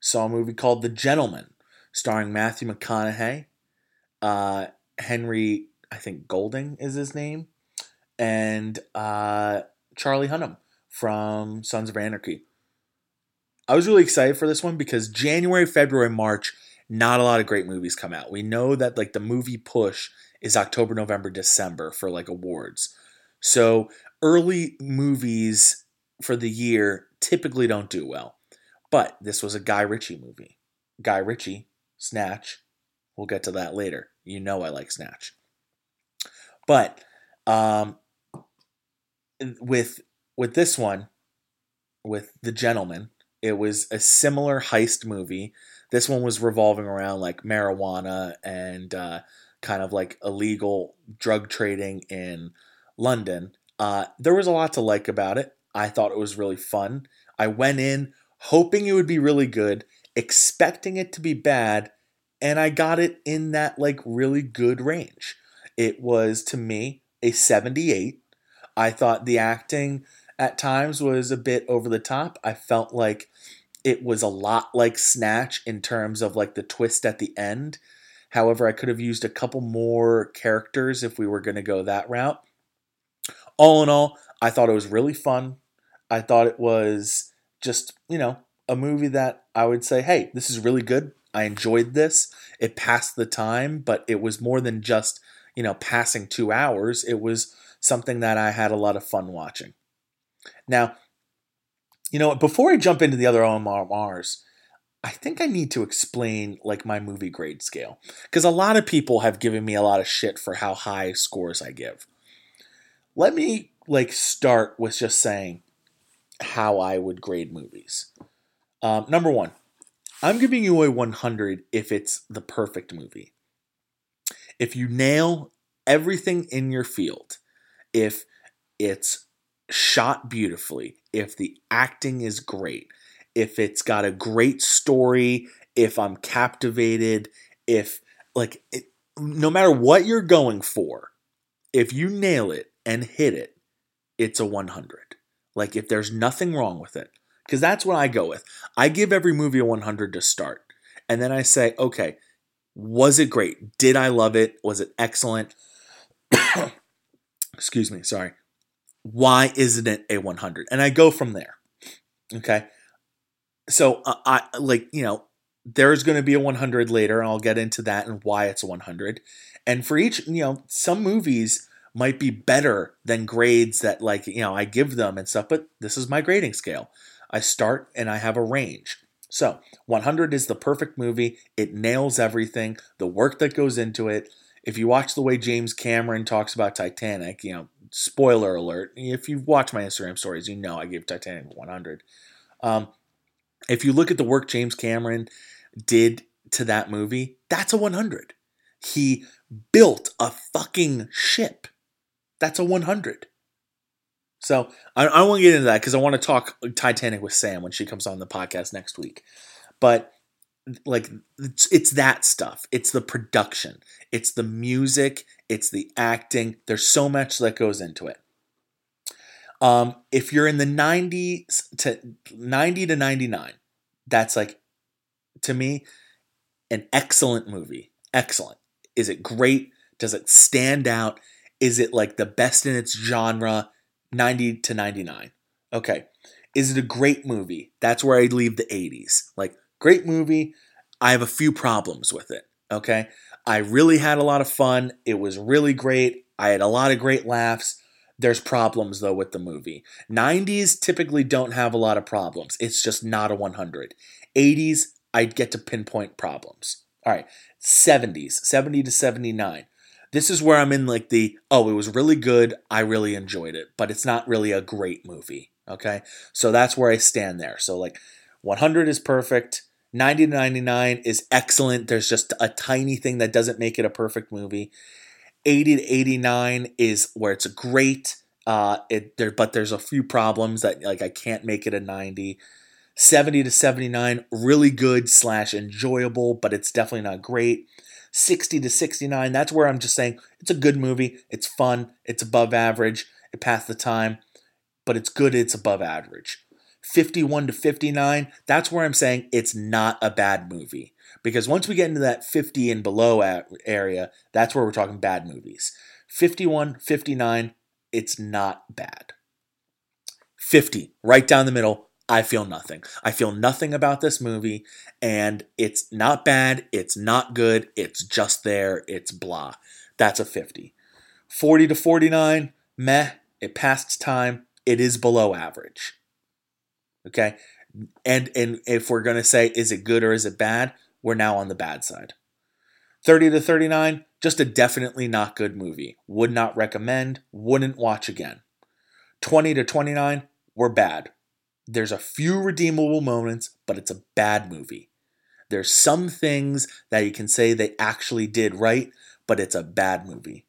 saw a movie called The Gentlemen, starring Matthew McConaughey, uh, Henry, I think Golding is his name, and uh, Charlie Hunnam from Sons of Anarchy. I was really excited for this one because January, February, March, not a lot of great movies come out. We know that like the movie push is October, November, December for like awards. So early movies for the year typically don't do well. But this was a Guy Ritchie movie. Guy Ritchie, Snatch. We'll get to that later. You know I like Snatch. But um, with with this one, with The gentleman, it was a similar heist movie. This one was revolving around like marijuana and uh, kind of like illegal drug trading in London. Uh, there was a lot to like about it. I thought it was really fun. I went in hoping it would be really good, expecting it to be bad, and I got it in that like really good range. It was to me a 78. I thought the acting at times was a bit over the top. I felt like it was a lot like Snatch in terms of like the twist at the end. However, I could have used a couple more characters if we were going to go that route. All in all, I thought it was really fun. I thought it was just, you know, a movie that I would say, hey, this is really good. I enjoyed this. It passed the time, but it was more than just, you know, passing two hours. It was something that I had a lot of fun watching. Now, you know, before I jump into the other OMRs, I think I need to explain like my movie grade scale because a lot of people have given me a lot of shit for how high scores I give. Let me like start with just saying how I would grade movies. Um, number one, I'm giving you a 100 if it's the perfect movie. If you nail everything in your field, if it's shot beautifully, if the acting is great, if it's got a great story, if I'm captivated, if like it, no matter what you're going for, if you nail it and hit it, it's a 100. Like if there's nothing wrong with it, because that's what I go with. I give every movie a 100 to start. And then I say, okay, was it great? Did I love it? Was it excellent? Excuse me, sorry. Why isn't it a 100? And I go from there. Okay. So uh, I like, you know, there's going to be a 100 later, and I'll get into that and why it's a 100. And for each, you know, some movies might be better than grades that, like, you know, I give them and stuff, but this is my grading scale. I start and I have a range. So 100 is the perfect movie. It nails everything, the work that goes into it. If you watch the way James Cameron talks about Titanic, you know, spoiler alert. If you've watched my Instagram stories, you know I gave Titanic 100. Um, if you look at the work James Cameron did to that movie, that's a 100. He built a fucking ship. That's a 100. So I, I to get into that because I want to talk Titanic with Sam when she comes on the podcast next week. But like it's, it's that stuff. It's the production. It's the music. It's the acting. There's so much that goes into it. Um, if you're in the 90s to 90 to 99, that's like to me an excellent movie. Excellent. Is it great? Does it stand out? Is it like the best in its genre? 90 to 99. Okay. Is it a great movie? That's where I leave the 80s. Like, great movie. I have a few problems with it. Okay. I really had a lot of fun. It was really great. I had a lot of great laughs. There's problems though with the movie. 90s typically don't have a lot of problems. It's just not a 100. 80s, I'd get to pinpoint problems. All right. 70s, 70 to 79 this is where I'm in like the oh, it was really good. I really enjoyed it, but it's not really a great movie. Okay. So that's where I stand there. So like 100 is perfect. 90 to 99 is excellent. There's just a tiny thing that doesn't make it a perfect movie. 80 to 89 is where it's great. Uh, it there, but there's a few problems that like I can't make it a 90. 70 to 79, really good slash enjoyable, but it's definitely not great. 60 to 69. That's where I'm just saying it's a good movie. It's fun. It's above average. It passed the time, but it's good. It's above average. 51 to 59, that's where I'm saying it's not a bad movie. Because once we get into that 50 and below area, that's where we're talking bad movies. 51, 59, it's not bad. 50, right down the middle, I feel nothing. I feel nothing about this movie, and it's not bad, it's not good, it's just there, it's blah. That's a 50. 40 to 49, meh, it passed time, it is below average. Okay? And and if we're gonna say is it good or is it bad, we're now on the bad side. 30 to 39, just a definitely not good movie. Would not recommend, wouldn't watch again. 20 to 29, we're bad there's a few redeemable moments, but it's a bad movie. There's some things that you can say they actually did right, but it's a bad movie.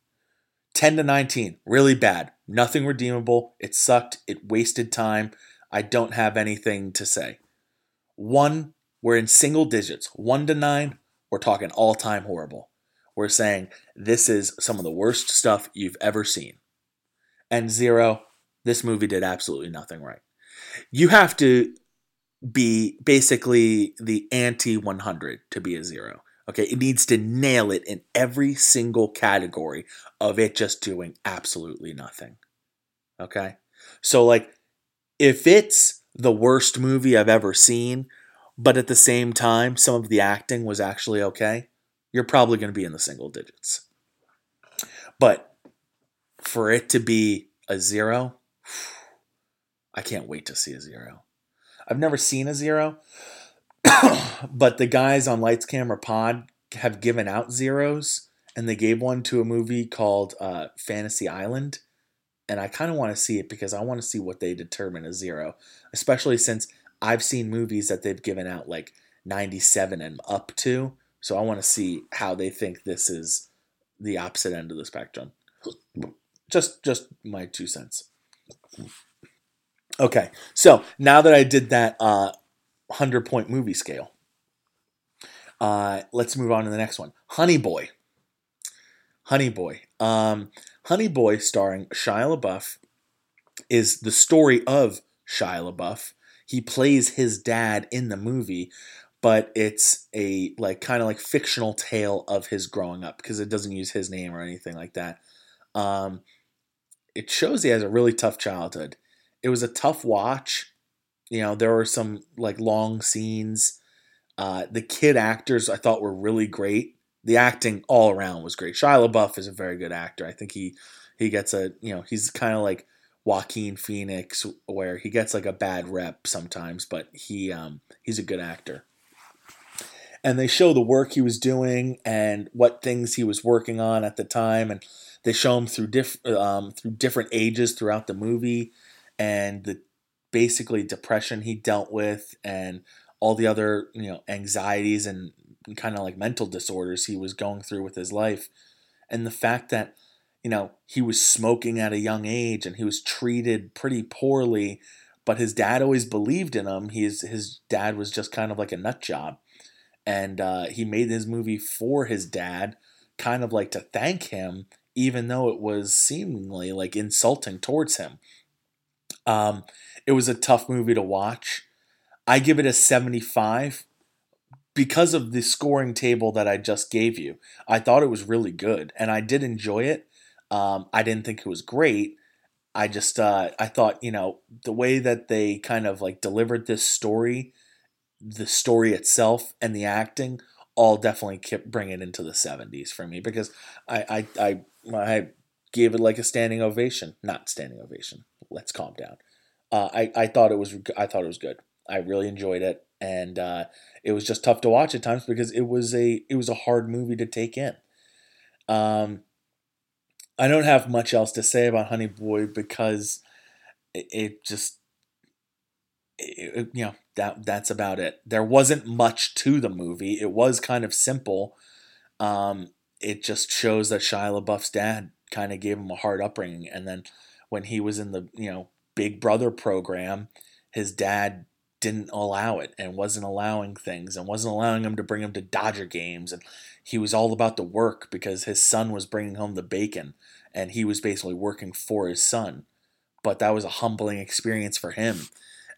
10 to 19, really bad. Nothing redeemable. It sucked. It wasted time. I don't have anything to say. 1, we're in single digits. 1 to 9, we're talking all time horrible. We're saying this is some of the worst stuff you've ever seen. And 0, this movie did absolutely nothing right you have to be basically the anti 100 to be a zero. Okay, it needs to nail it in every single category of it just doing absolutely nothing. Okay, so like if it's the worst movie I've ever seen, but at the same time some of the acting was actually okay, you're probably going to be in the single digits. But for it to be a zero, I can't wait to see a zero. I've never seen a zero, but the guys on Lights Camera Pod have given out zeros, and they gave one to a movie called uh, Fantasy Island. And I kind of want to see it because I want to see what they determine a zero, especially since I've seen movies that they've given out like 97 and up to. So I want to see how they think this is the opposite end of the spectrum. Just just my two cents. Okay, so now that I did that uh, 100 point movie scale, uh, let's move on to the next one Honey Boy. Honey Boy. Um, Honey Boy, starring Shia LaBeouf, is the story of Shia LaBeouf. He plays his dad in the movie, but it's a like kind of like fictional tale of his growing up because it doesn't use his name or anything like that. Um, it shows he has a really tough childhood it was a tough watch. You know, there were some like long scenes. Uh, the kid actors I thought were really great. The acting all around was great. Shia LaBeouf is a very good actor. I think he he gets a you know he's kind of like Joaquin Phoenix, where he gets like a bad rep sometimes, but he um, he's a good actor. And they show the work he was doing and what things he was working on at the time, and they show him through diff- um, through different ages throughout the movie, and the basically depression he dealt with, and all the other you know anxieties and kind of like mental disorders he was going through with his life, and the fact that you know, he was smoking at a young age and he was treated pretty poorly, but his dad always believed in him. His his dad was just kind of like a nut job. And uh, he made his movie for his dad, kind of like to thank him, even though it was seemingly like insulting towards him. Um, it was a tough movie to watch. I give it a 75 because of the scoring table that I just gave you. I thought it was really good and I did enjoy it um, I didn't think it was great. I just uh, I thought you know the way that they kind of like delivered this story, the story itself and the acting all definitely kept bring it into the 70s for me because I I I, I gave it like a standing ovation, not standing ovation. Let's calm down. Uh, I I thought it was I thought it was good. I really enjoyed it, and uh, it was just tough to watch at times because it was a it was a hard movie to take in. Um, I don't have much else to say about Honey Boy because it, it just it, you know that that's about it. There wasn't much to the movie. It was kind of simple. Um, it just shows that Shia LaBeouf's dad kind of gave him a hard upbringing, and then when he was in the you know Big Brother program, his dad didn't allow it and wasn't allowing things and wasn't allowing him to bring him to Dodger games and he was all about the work because his son was bringing home the bacon and he was basically working for his son. But that was a humbling experience for him.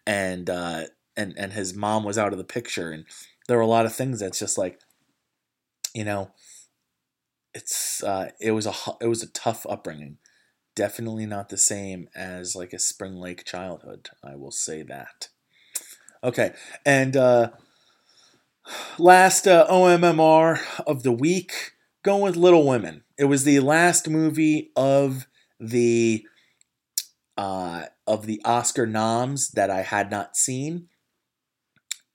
And uh, and and his mom was out of the picture and there were a lot of things that's just like you know it's uh, it was a it was a tough upbringing definitely not the same as like a spring lake childhood i will say that Okay, and uh, last uh, OMMR of the week, going with Little Women. It was the last movie of the uh, of the Oscar noms that I had not seen.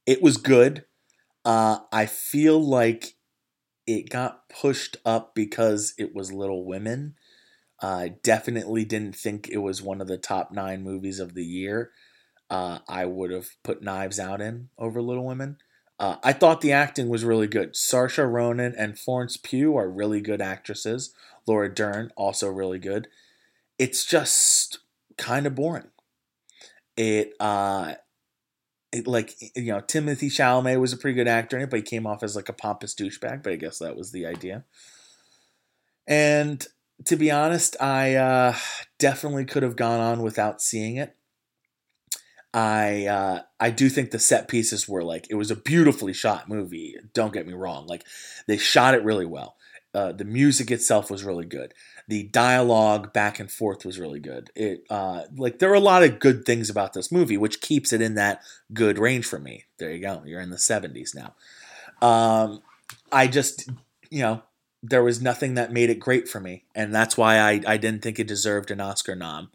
It was good. Uh, I feel like it got pushed up because it was Little Women. I definitely didn't think it was one of the top nine movies of the year uh, I would have put Knives Out in over Little Women. Uh, I thought the acting was really good. Saoirse Ronan and Florence Pugh are really good actresses. Laura Dern also really good. It's just kind of boring. It uh, it like you know Timothée Chalamet was a pretty good actor in it, but he came off as like a pompous douchebag. But I guess that was the idea. And to be honest, I uh, definitely could have gone on without seeing it. I uh, I do think the set pieces were like it was a beautifully shot movie. Don't get me wrong; like they shot it really well. Uh, the music itself was really good. The dialogue back and forth was really good. It uh, like there are a lot of good things about this movie, which keeps it in that good range for me. There you go. You're in the seventies now. Um, I just you know there was nothing that made it great for me, and that's why I I didn't think it deserved an Oscar nom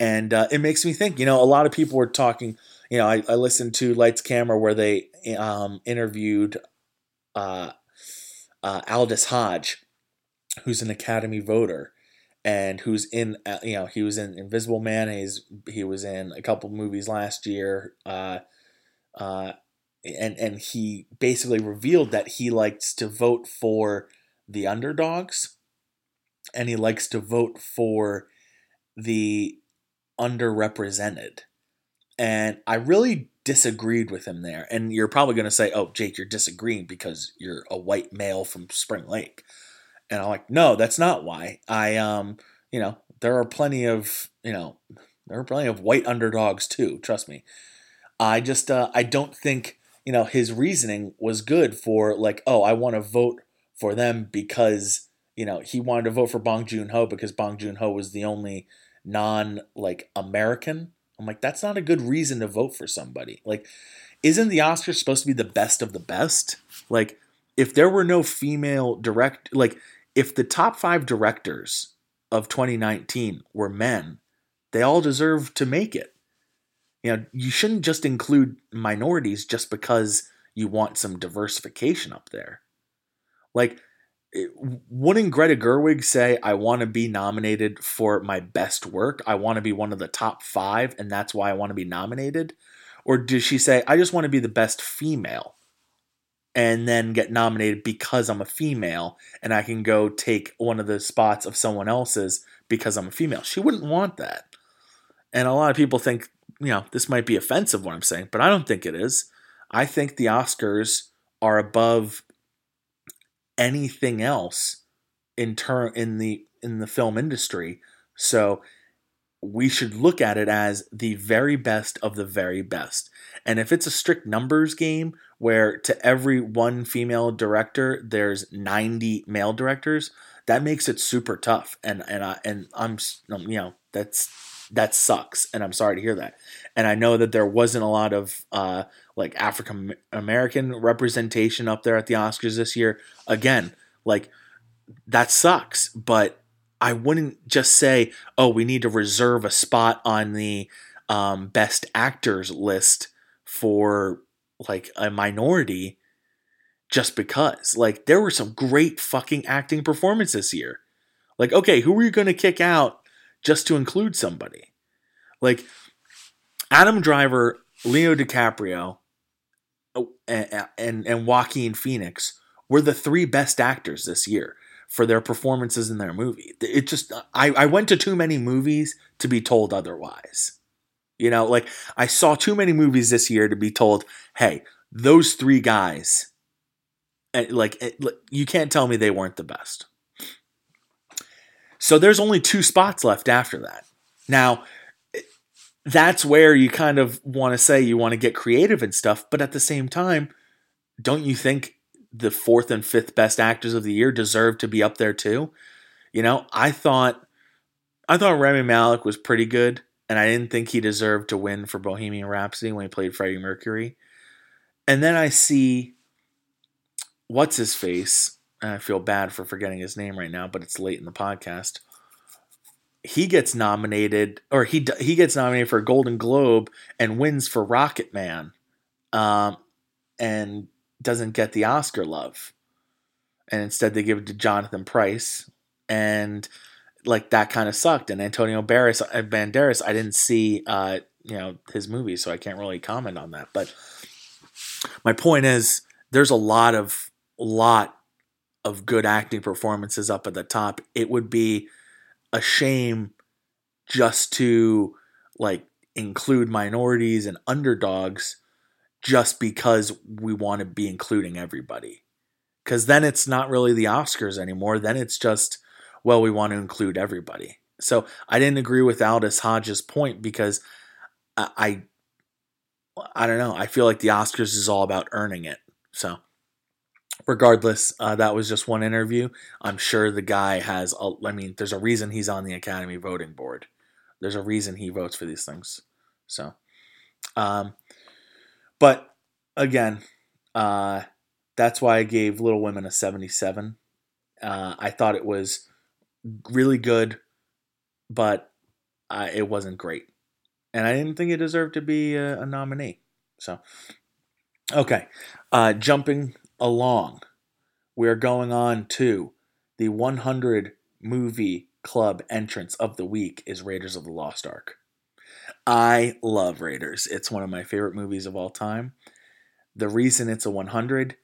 and uh, it makes me think. You know, a lot of people were talking. You know, I, I listened to Lights Camera where they um, interviewed uh, uh, Aldis Hodge, who's an Academy voter and who's in uh, you know he was in Invisible Man. He's he was in a couple movies last year. Uh, uh, and and he basically revealed that he likes to vote for the underdogs, and he likes to vote for the underrepresented. And I really disagreed with him there. And you're probably going to say, oh, Jake, you're disagreeing because you're a white male from Spring Lake. And I'm like, no, that's not why. I, um, you know, there are plenty of, you know, there are plenty of white underdogs too. Trust me. I just, uh, I don't think, you know, his reasoning was good for like, oh, I want to vote for them because, you know, he wanted to vote for Bong Joon Ho because Bong Joon Ho was the only non like American, I'm like, that's not a good reason to vote for somebody. Like, isn't the Oscars supposed to be the best of the best? Like, if there were no female direct, like, if the top five directors of 2019 were men, they all deserve to make it. You know, you shouldn't just include minorities just because you want some diversification up there. Like, eh, wouldn't Greta Gerwig say, I want to be nominated for my best work? I want to be one of the top five, and that's why I want to be nominated? Or does she say, I just want to be the best female and then get nominated because I'm a female and I can go take one of the spots of someone else's because I'm a female? She wouldn't want that. And a lot of people think, you know, this might be offensive what I'm saying, but I don't think it is. I think the Oscars are above anything else in turn in the in the film industry. So we should look at it as the very best of the very best. And if it's a strict numbers game where to every one female director there's 90 male directors, that makes it super tough. And and I and I'm you know that's that sucks, and I'm sorry to hear that. And I know that there wasn't a lot of uh, like African American representation up there at the Oscars this year. Again, like that sucks, but I wouldn't just say, "Oh, we need to reserve a spot on the um, best actors list for like a minority." Just because, like, there were some great fucking acting performances year. Like, okay, who are you going to kick out just to include somebody? Like, Adam Driver, Leo DiCaprio, oh, and, and, and Joaquin Phoenix were the three best actors this year for their performances in their movie. It just I, I went to too many movies to be told otherwise. You know, like I saw too many movies this year to be told, hey, those three guys, eh, like eh, you can't tell me they weren't the best. So there's only two spots left after that. Now, eh, that's where you kind of want to say you want to get creative and stuff, but at the same time, don't you think the fourth and fifth best actors of the year deserve to be up there too. You know, I thought I thought Rami Malek was pretty good, and I didn't think he deserved to win for Bohemian Rhapsody when he played Freddie Mercury. And then I see what's his face. I feel bad for forgetting his name right now, but it's late in the podcast. He gets nominated, or he he gets nominated for a Golden Globe and wins for Rocket Man. Um, and doesn't get the Oscar love. And instead they give it to Jonathan Pryce. And like that kind of sucked. And Antonio Barris, uh, Banderas, I didn't see uh, you know his movie, so I can't really comment on that. But my point is there's a lot of lot of good acting performances up at the top. It would be a shame just to like include minorities and underdogs just because we want to be including everybody. Because then it's not really the Oscars anymore. Then it's just, well, we want to include everybody. So I didn't agree with Aldis Hodge's point because I, I, I don't know. I feel like the Oscars is all about earning it. So regardless, uh, that was just one interview. I'm sure the guy has. A, I mean, there's a reason he's on the Academy voting board. There's a reason he votes for these things. So, um, but again, uh, that's why I gave Little Women a 77. Uh, I thought it was really good, but it wasn't great. And I didn't think it deserved to be a, a nominee. So, okay. Uh, jumping along, we're going on to the 100 movie club entrance of the week is Raiders of the Lost Ark. I love Raiders. It's one of my favorite movies of all time. The reason it's a 100,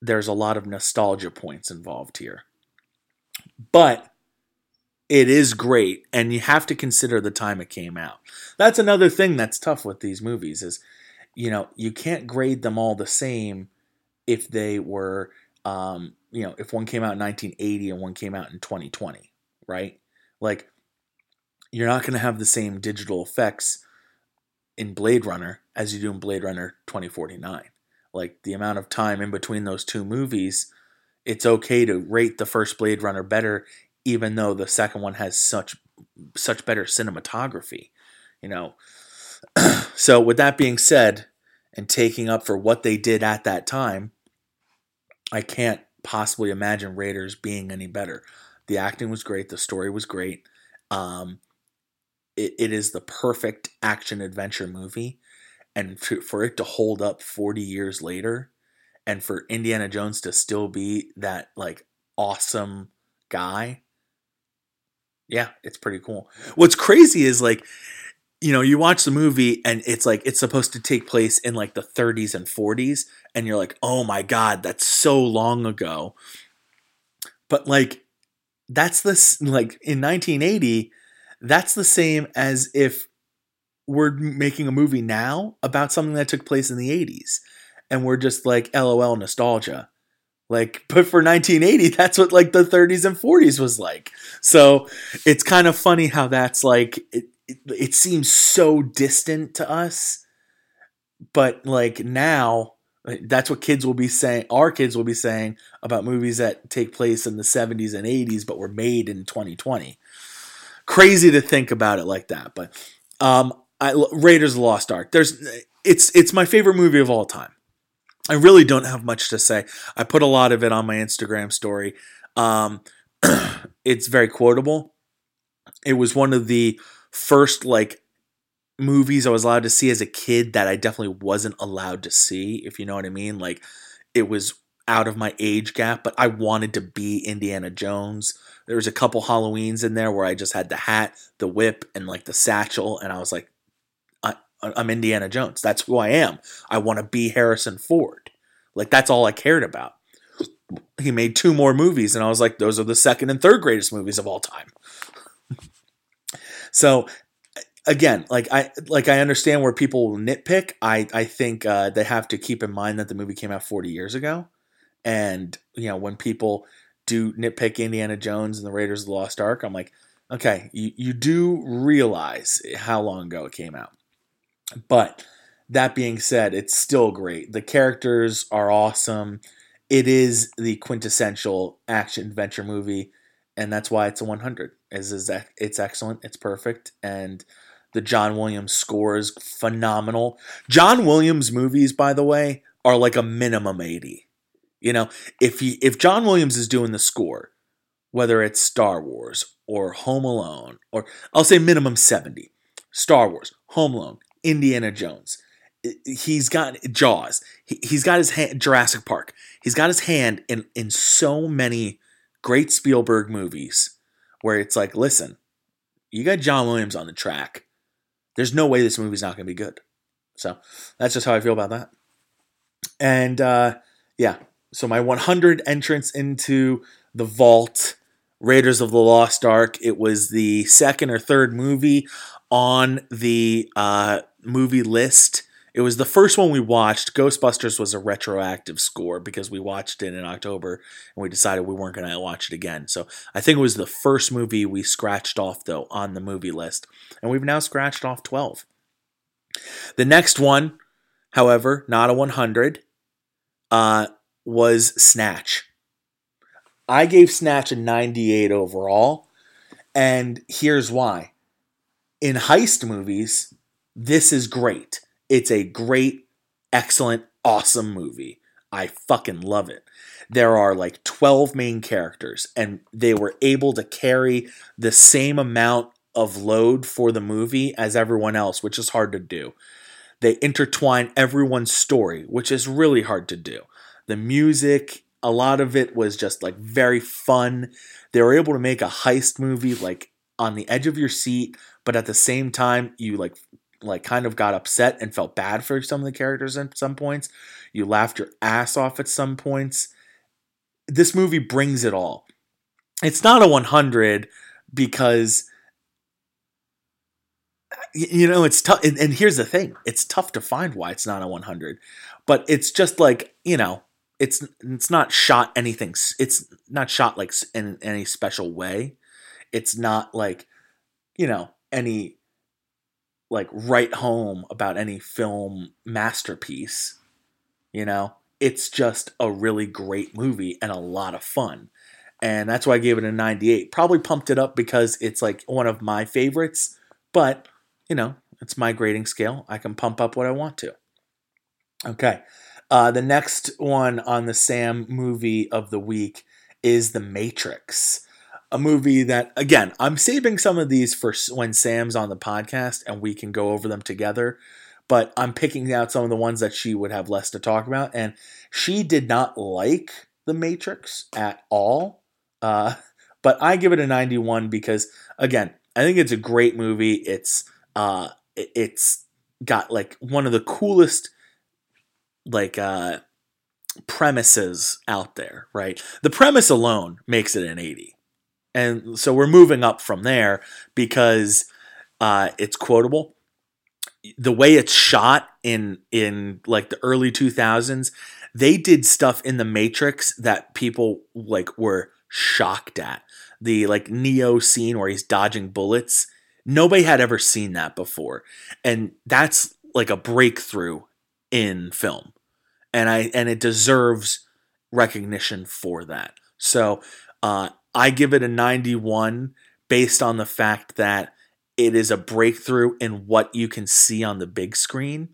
there's a lot of nostalgia points involved here. But it is great and you have to consider the time it came out. That's another thing that's tough with these movies is you know, you can't grade them all the same if they were um, you know, if one came out in 1980 and one came out in 2020, right? Like you're not going to have the same digital effects in Blade Runner as you do in Blade Runner 2049. Like the amount of time in between those two movies, it's okay to rate the first Blade Runner better even though the second one has such such better cinematography, you know. so with that being said, and taking up for what they did at that time, I can't possibly imagine Raiders being any better. The acting was great, the story was great. Um, it, it is the perfect action adventure movie, and for it to hold up 40 years later, and for Indiana Jones to still be that like awesome guy, yeah, it's pretty cool. What's crazy is like you know, you watch the movie and it's like it's supposed to take place in like the 30s and 40s, and you're like, oh my god, that's so long ago. But like, that's this like in 1980, that's the same as if we're making a movie now about something that took place in the 80s, and we're just like, lol, nostalgia. Like, but for 1980, that's what like the 30s and 40s was like. So it's kind of funny how that's like it, it, it seems so distant to us but like now that's what kids will be saying our kids will be saying about movies that take place in the 70s and 80s but were made in 2020 crazy to think about it like that but um I, raiders of the lost ark there's it's it's my favorite movie of all time i really don't have much to say i put a lot of it on my instagram story um it's very quotable it was one of the first like movies I was allowed to see as a kid that I definitely wasn't allowed to see, if you know what I mean. Like it was out of my age gap, but I wanted to be Indiana Jones. There was a couple Halloweens in there where I just had the hat, the whip, and like the satchel, and I was like, I, I'm Indiana Jones. That's who I am. I want to be Harrison Ford. Like that's all I cared about. He made two more movies, and I was like, those are the second and third greatest movies of all time. So again, like I like I understand where people will nitpick. I I think uh, they have to keep in mind that the movie came out 40 years ago, and you know when people do nitpick Indiana Jones and the Raiders of the Lost Ark, I'm like, okay, you you do realize how long ago it came out, but that being said, it's still great. The characters are awesome. It is the quintessential action adventure movie, and that's why it's a 100 is is that it's excellent, it's perfect, and the John Williams score is phenomenal. John Williams movies, by the way, are like a minimum eighty. You know, if he if John Williams is doing the score, whether it's Star Wars or Home Alone, or I'll say minimum seventy. Star Wars, Home Alone, Indiana Jones. He's got Jaws. He's got his hand, Jurassic Park. He's got his hand in in so many great Spielberg movies where it's like, listen, you got John Williams on the track. There's no way this movie's not going to be good. So that's just how I feel about that. And uh, yeah, so my 100 entrance into the vault, Raiders of the Lost Ark. It was the second or third movie on the uh, movie list it was the first one we watched. Ghostbusters was a retroactive score because we watched it in October and we decided we weren't going to watch it again. So I think it was the first movie we scratched off, though, on the movie list. And we've now scratched off 12. The next one, however, not a 100, uh, was Snatch. I gave Snatch a 98 overall. And here's why. In heist movies, this is great it's a great, excellent, awesome movie. I fucking love it. There are like 12 main characters, and they were able to carry the same amount of load for the movie as everyone else, which is hard to do. They intertwine everyone's story, which is really hard to do. The music, a lot of it was just like very fun. They were able to make a heist movie like on the edge of your seat, but at the same time, you like like kind of got upset and felt bad for some of the characters at some points. You laughed your ass off at some points. This movie brings it all. It's not a 100 because you know it's tough and, here's the thing it's tough to find why it's not a 100 but it's just like you know it's it's not shot anything it's not shot like in any special way it's not like you know any like write home about any film masterpiece. You know, it's just a really great movie and a lot of fun. And that's why I gave it a 98. Probably pumped it up because it's like one of my favorites, but you know, it's my grading scale. I can pump up what I want to. Okay. Uh, the next one on the Sam movie of the week is The Matrix, a movie that, again, I'm saving some of these for when Sam's on the podcast and we can go over them together. But I'm picking out some of the ones that she would have less to talk about. And she did not like The Matrix at all. Uh, but I give it a 91 because, again, I think it's a great movie. It's uh, it's got like one of the coolest like uh premises out there, right? The premise alone makes it an 80. And so we're moving up from there because uh, it's quotable. The way it's shot in in like the early 2000s, they did stuff in the Matrix that people like were shocked at. The like Neo scene where he's dodging bullets. Nobody had ever seen that before. And that's like a breakthrough in film. And I and it deserves recognition for that. So uh, I give it a 91 based on the fact that it is a breakthrough in what you can see on the big screen.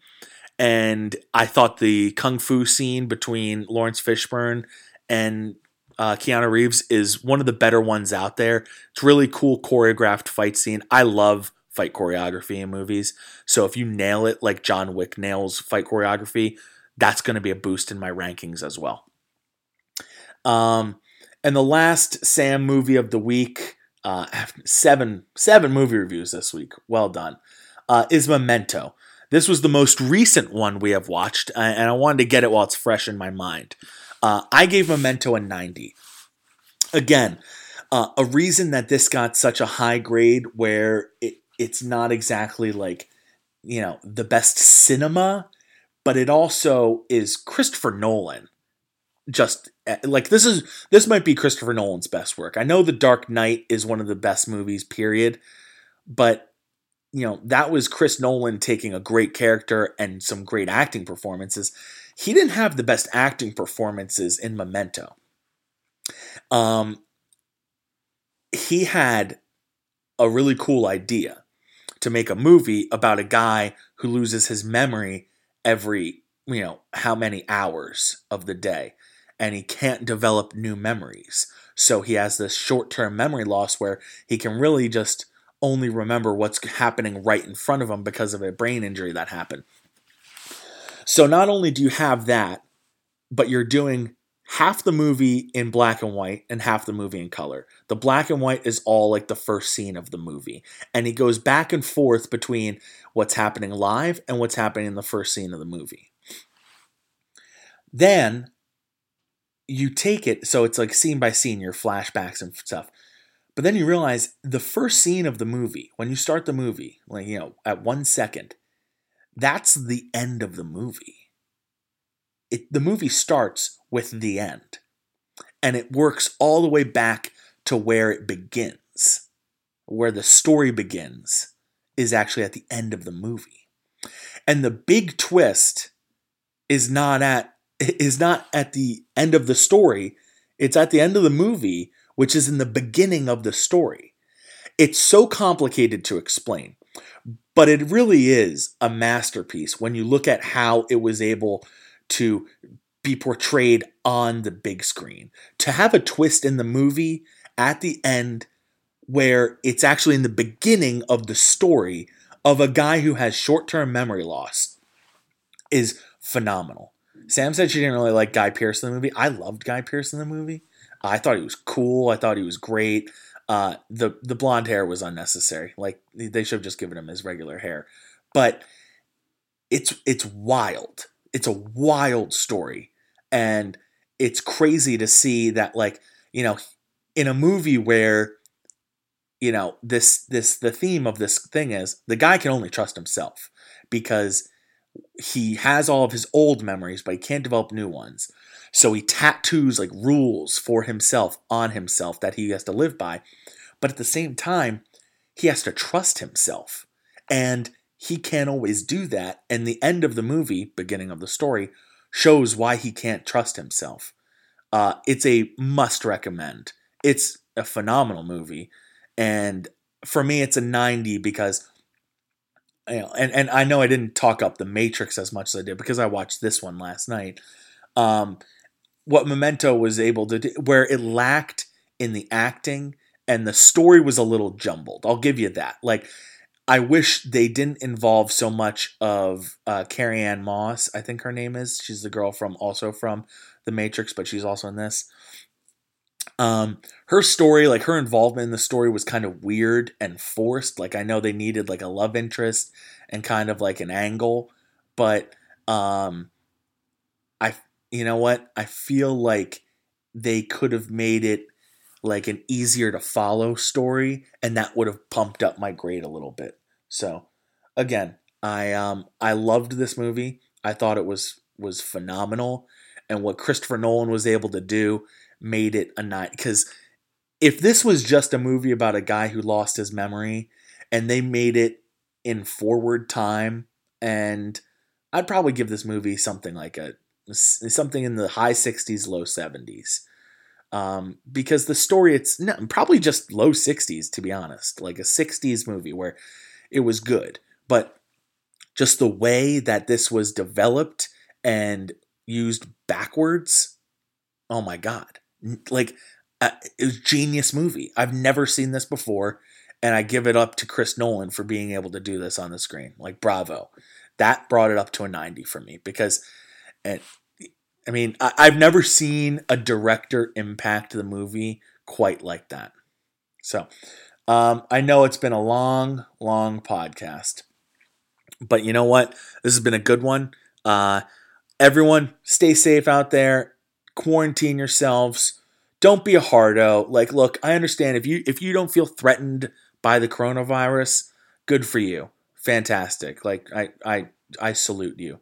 And I thought the kung fu scene between Laurence Fishburne and uh, Keanu Reeves is one of the better ones out there. It's really cool choreographed fight scene. I love fight choreography in movies. So if you nail it like John Wick nails fight choreography, that's going to be a boost in my rankings as well. Um, and the last Sam movie of the week, uh, seven seven movie reviews this week. Well done. Uh, is Memento. This was the most recent one we have watched, uh, and I wanted to get it while it's fresh in my mind. Uh, I gave Memento a 90. Again, uh, a reason that this got such a high grade where it, it's not exactly like, you know, the best cinema, but it also is Christopher Nolan. Just eh, like this is this might be Christopher Nolan's best work. I know The Dark Knight is one of the best movies, period. But you know, that was Chris Nolan taking a great character and some great acting performances he didn't have the best acting performances in Memento. Um, he had a really cool idea to make a movie about a guy who loses his memory every, you know, how many hours of the day and he can't develop new memories. So he has this short-term memory loss where he can really just only remember what's happening right in front of him because of a brain injury that happened. So not only do you have that, but you're doing half the movie in black and white and half the movie in color. The black and white is all like the first scene of the movie. And he goes back and forth between what's happening live and what's happening in the first scene of the movie. Then you take it, so it's like scene by scene, your flashbacks and stuff. But then you realize the first scene of the movie, when you start the movie, like, you know, at one second, that's the end of the movie. It, the movie starts with the end, and it works all the way back to where it begins. Where the story begins is actually at the end of the movie. And the big twist is not at is not at the end of the story, it's at the end of the movie, which is in the beginning of the story. It's so complicated to explain. But it really is a masterpiece when you look at how it was able to be portrayed on the big screen. To have a twist in the movie at the end where it's actually in the beginning of the story of a guy who has short term memory loss is phenomenal. Sam said she didn't really like Guy Pearce in the movie. I loved Guy Pearce in the movie. I thought he was cool. I thought he was great. Uh, the the blonde hair was unnecessary. Like they should have just given him his regular hair. But it's it's wild. It's a wild story, and it's crazy to see that like you know in a movie where you know this this the theme of this thing is the guy can only trust himself because he has all of his old memories but he can't develop new ones so he tattoos like rules for himself on himself that he has to live by. But at the same time, he has to trust himself. And he can't always do that. And the end of the movie, beginning of the story, shows why he can't trust himself. Uh, it's a must recommend. It's a phenomenal movie. And for me, it's a 90 because you know, and and I know I didn't talk up the Matrix as much as I did because I watched this one last night. Um, what Memento was able to do, where it lacked in the acting and the story was a little jumbled. I'll give you that. Like, I wish they didn't involve so much of uh, Carrie-Anne Moss. I think her name is. She's the girl from also from The Matrix, but she's also in this. Um, her story, like her involvement in the story, was kind of weird and forced. Like I know they needed like a love interest and kind of like an angle, but um, I, you know what? I feel like they could have made it like an easier to follow story, and that would have pumped up my grade a little bit. So, again, I um I loved this movie. I thought it was was phenomenal, and what Christopher Nolan was able to do made it a night because if this was just a movie about a guy who lost his memory and they made it in forward time and I'd probably give this movie something like a something in the high 60s low 70s um, because the story it's no, probably just low 60s to be honest like a 60s movie where it was good. But just the way that this was developed and used backwards oh my god like uh, it was genius movie. I've never seen this before, and I give it up to Chris Nolan for being able to do this on the screen. Like bravo, that brought it up to a ninety for me because, and I mean I, I've never seen a director impact the movie quite like that. So. Um, I know it's been a long, long podcast, but you know what? This has been a good one. Uh, everyone, stay safe out there quarantine yourselves. Don't be a hardo. Like, look, I understand if you if you don't feel threatened by the coronavirus, good for you. Fantastic. Like I I I salute you.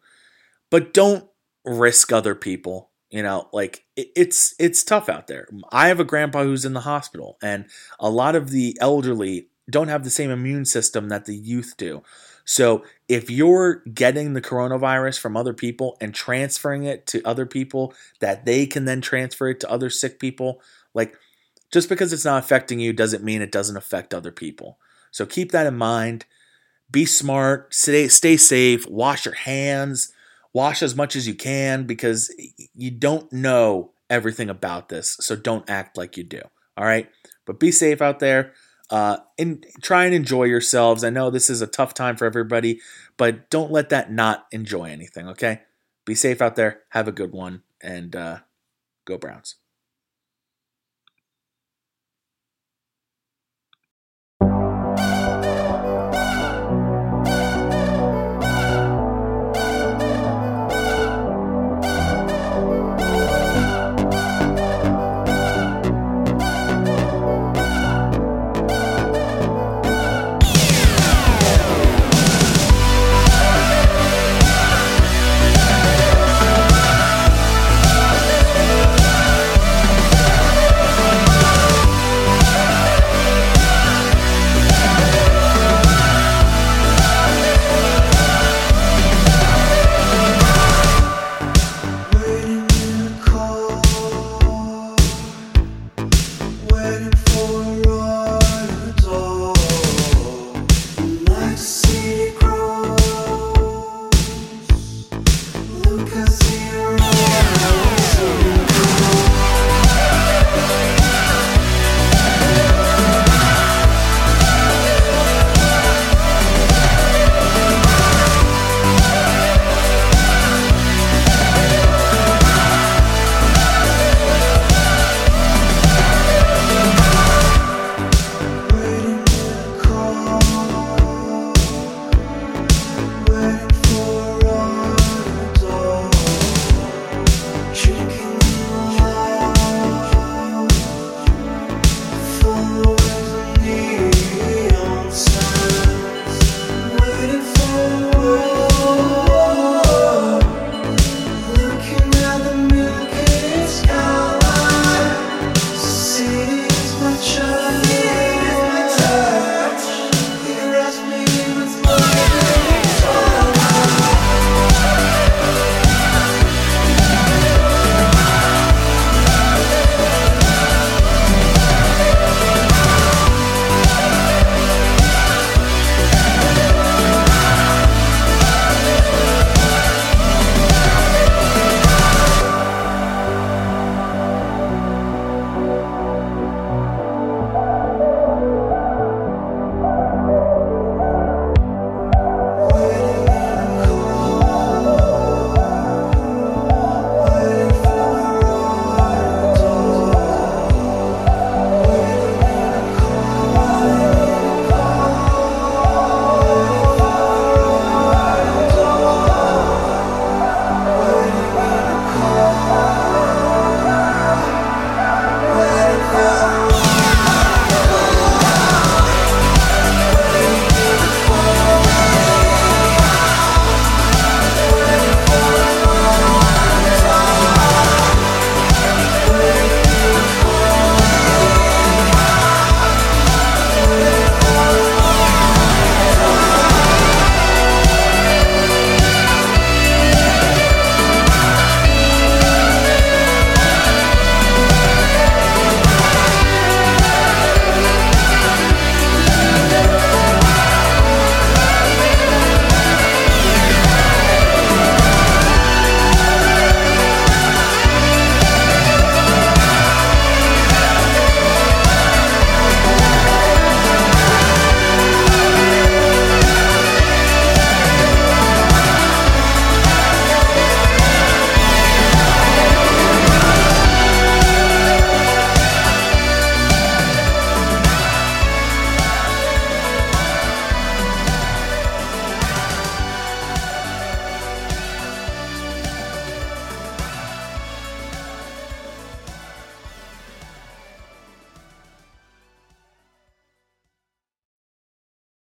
But don't risk other people. You know, like it, it's it's tough out there. I have a grandpa who's in the hospital and a lot of the elderly don't have the same immune system that the youth do. So if you're getting the coronavirus from other people and transferring it to other people that they can then transfer it to other sick people, like just because it's not affecting you doesn't mean it doesn't affect other people. So keep that in mind. Be smart, stay, stay safe, wash your hands, wash as much as you can because you don't know everything about this. So don't act like you do. All right? But be safe out there. Uh, and try and enjoy yourselves. I know this is a tough time for everybody, but don't let that not enjoy anything. Okay, be safe out there. Have a good one, and uh, go Browns.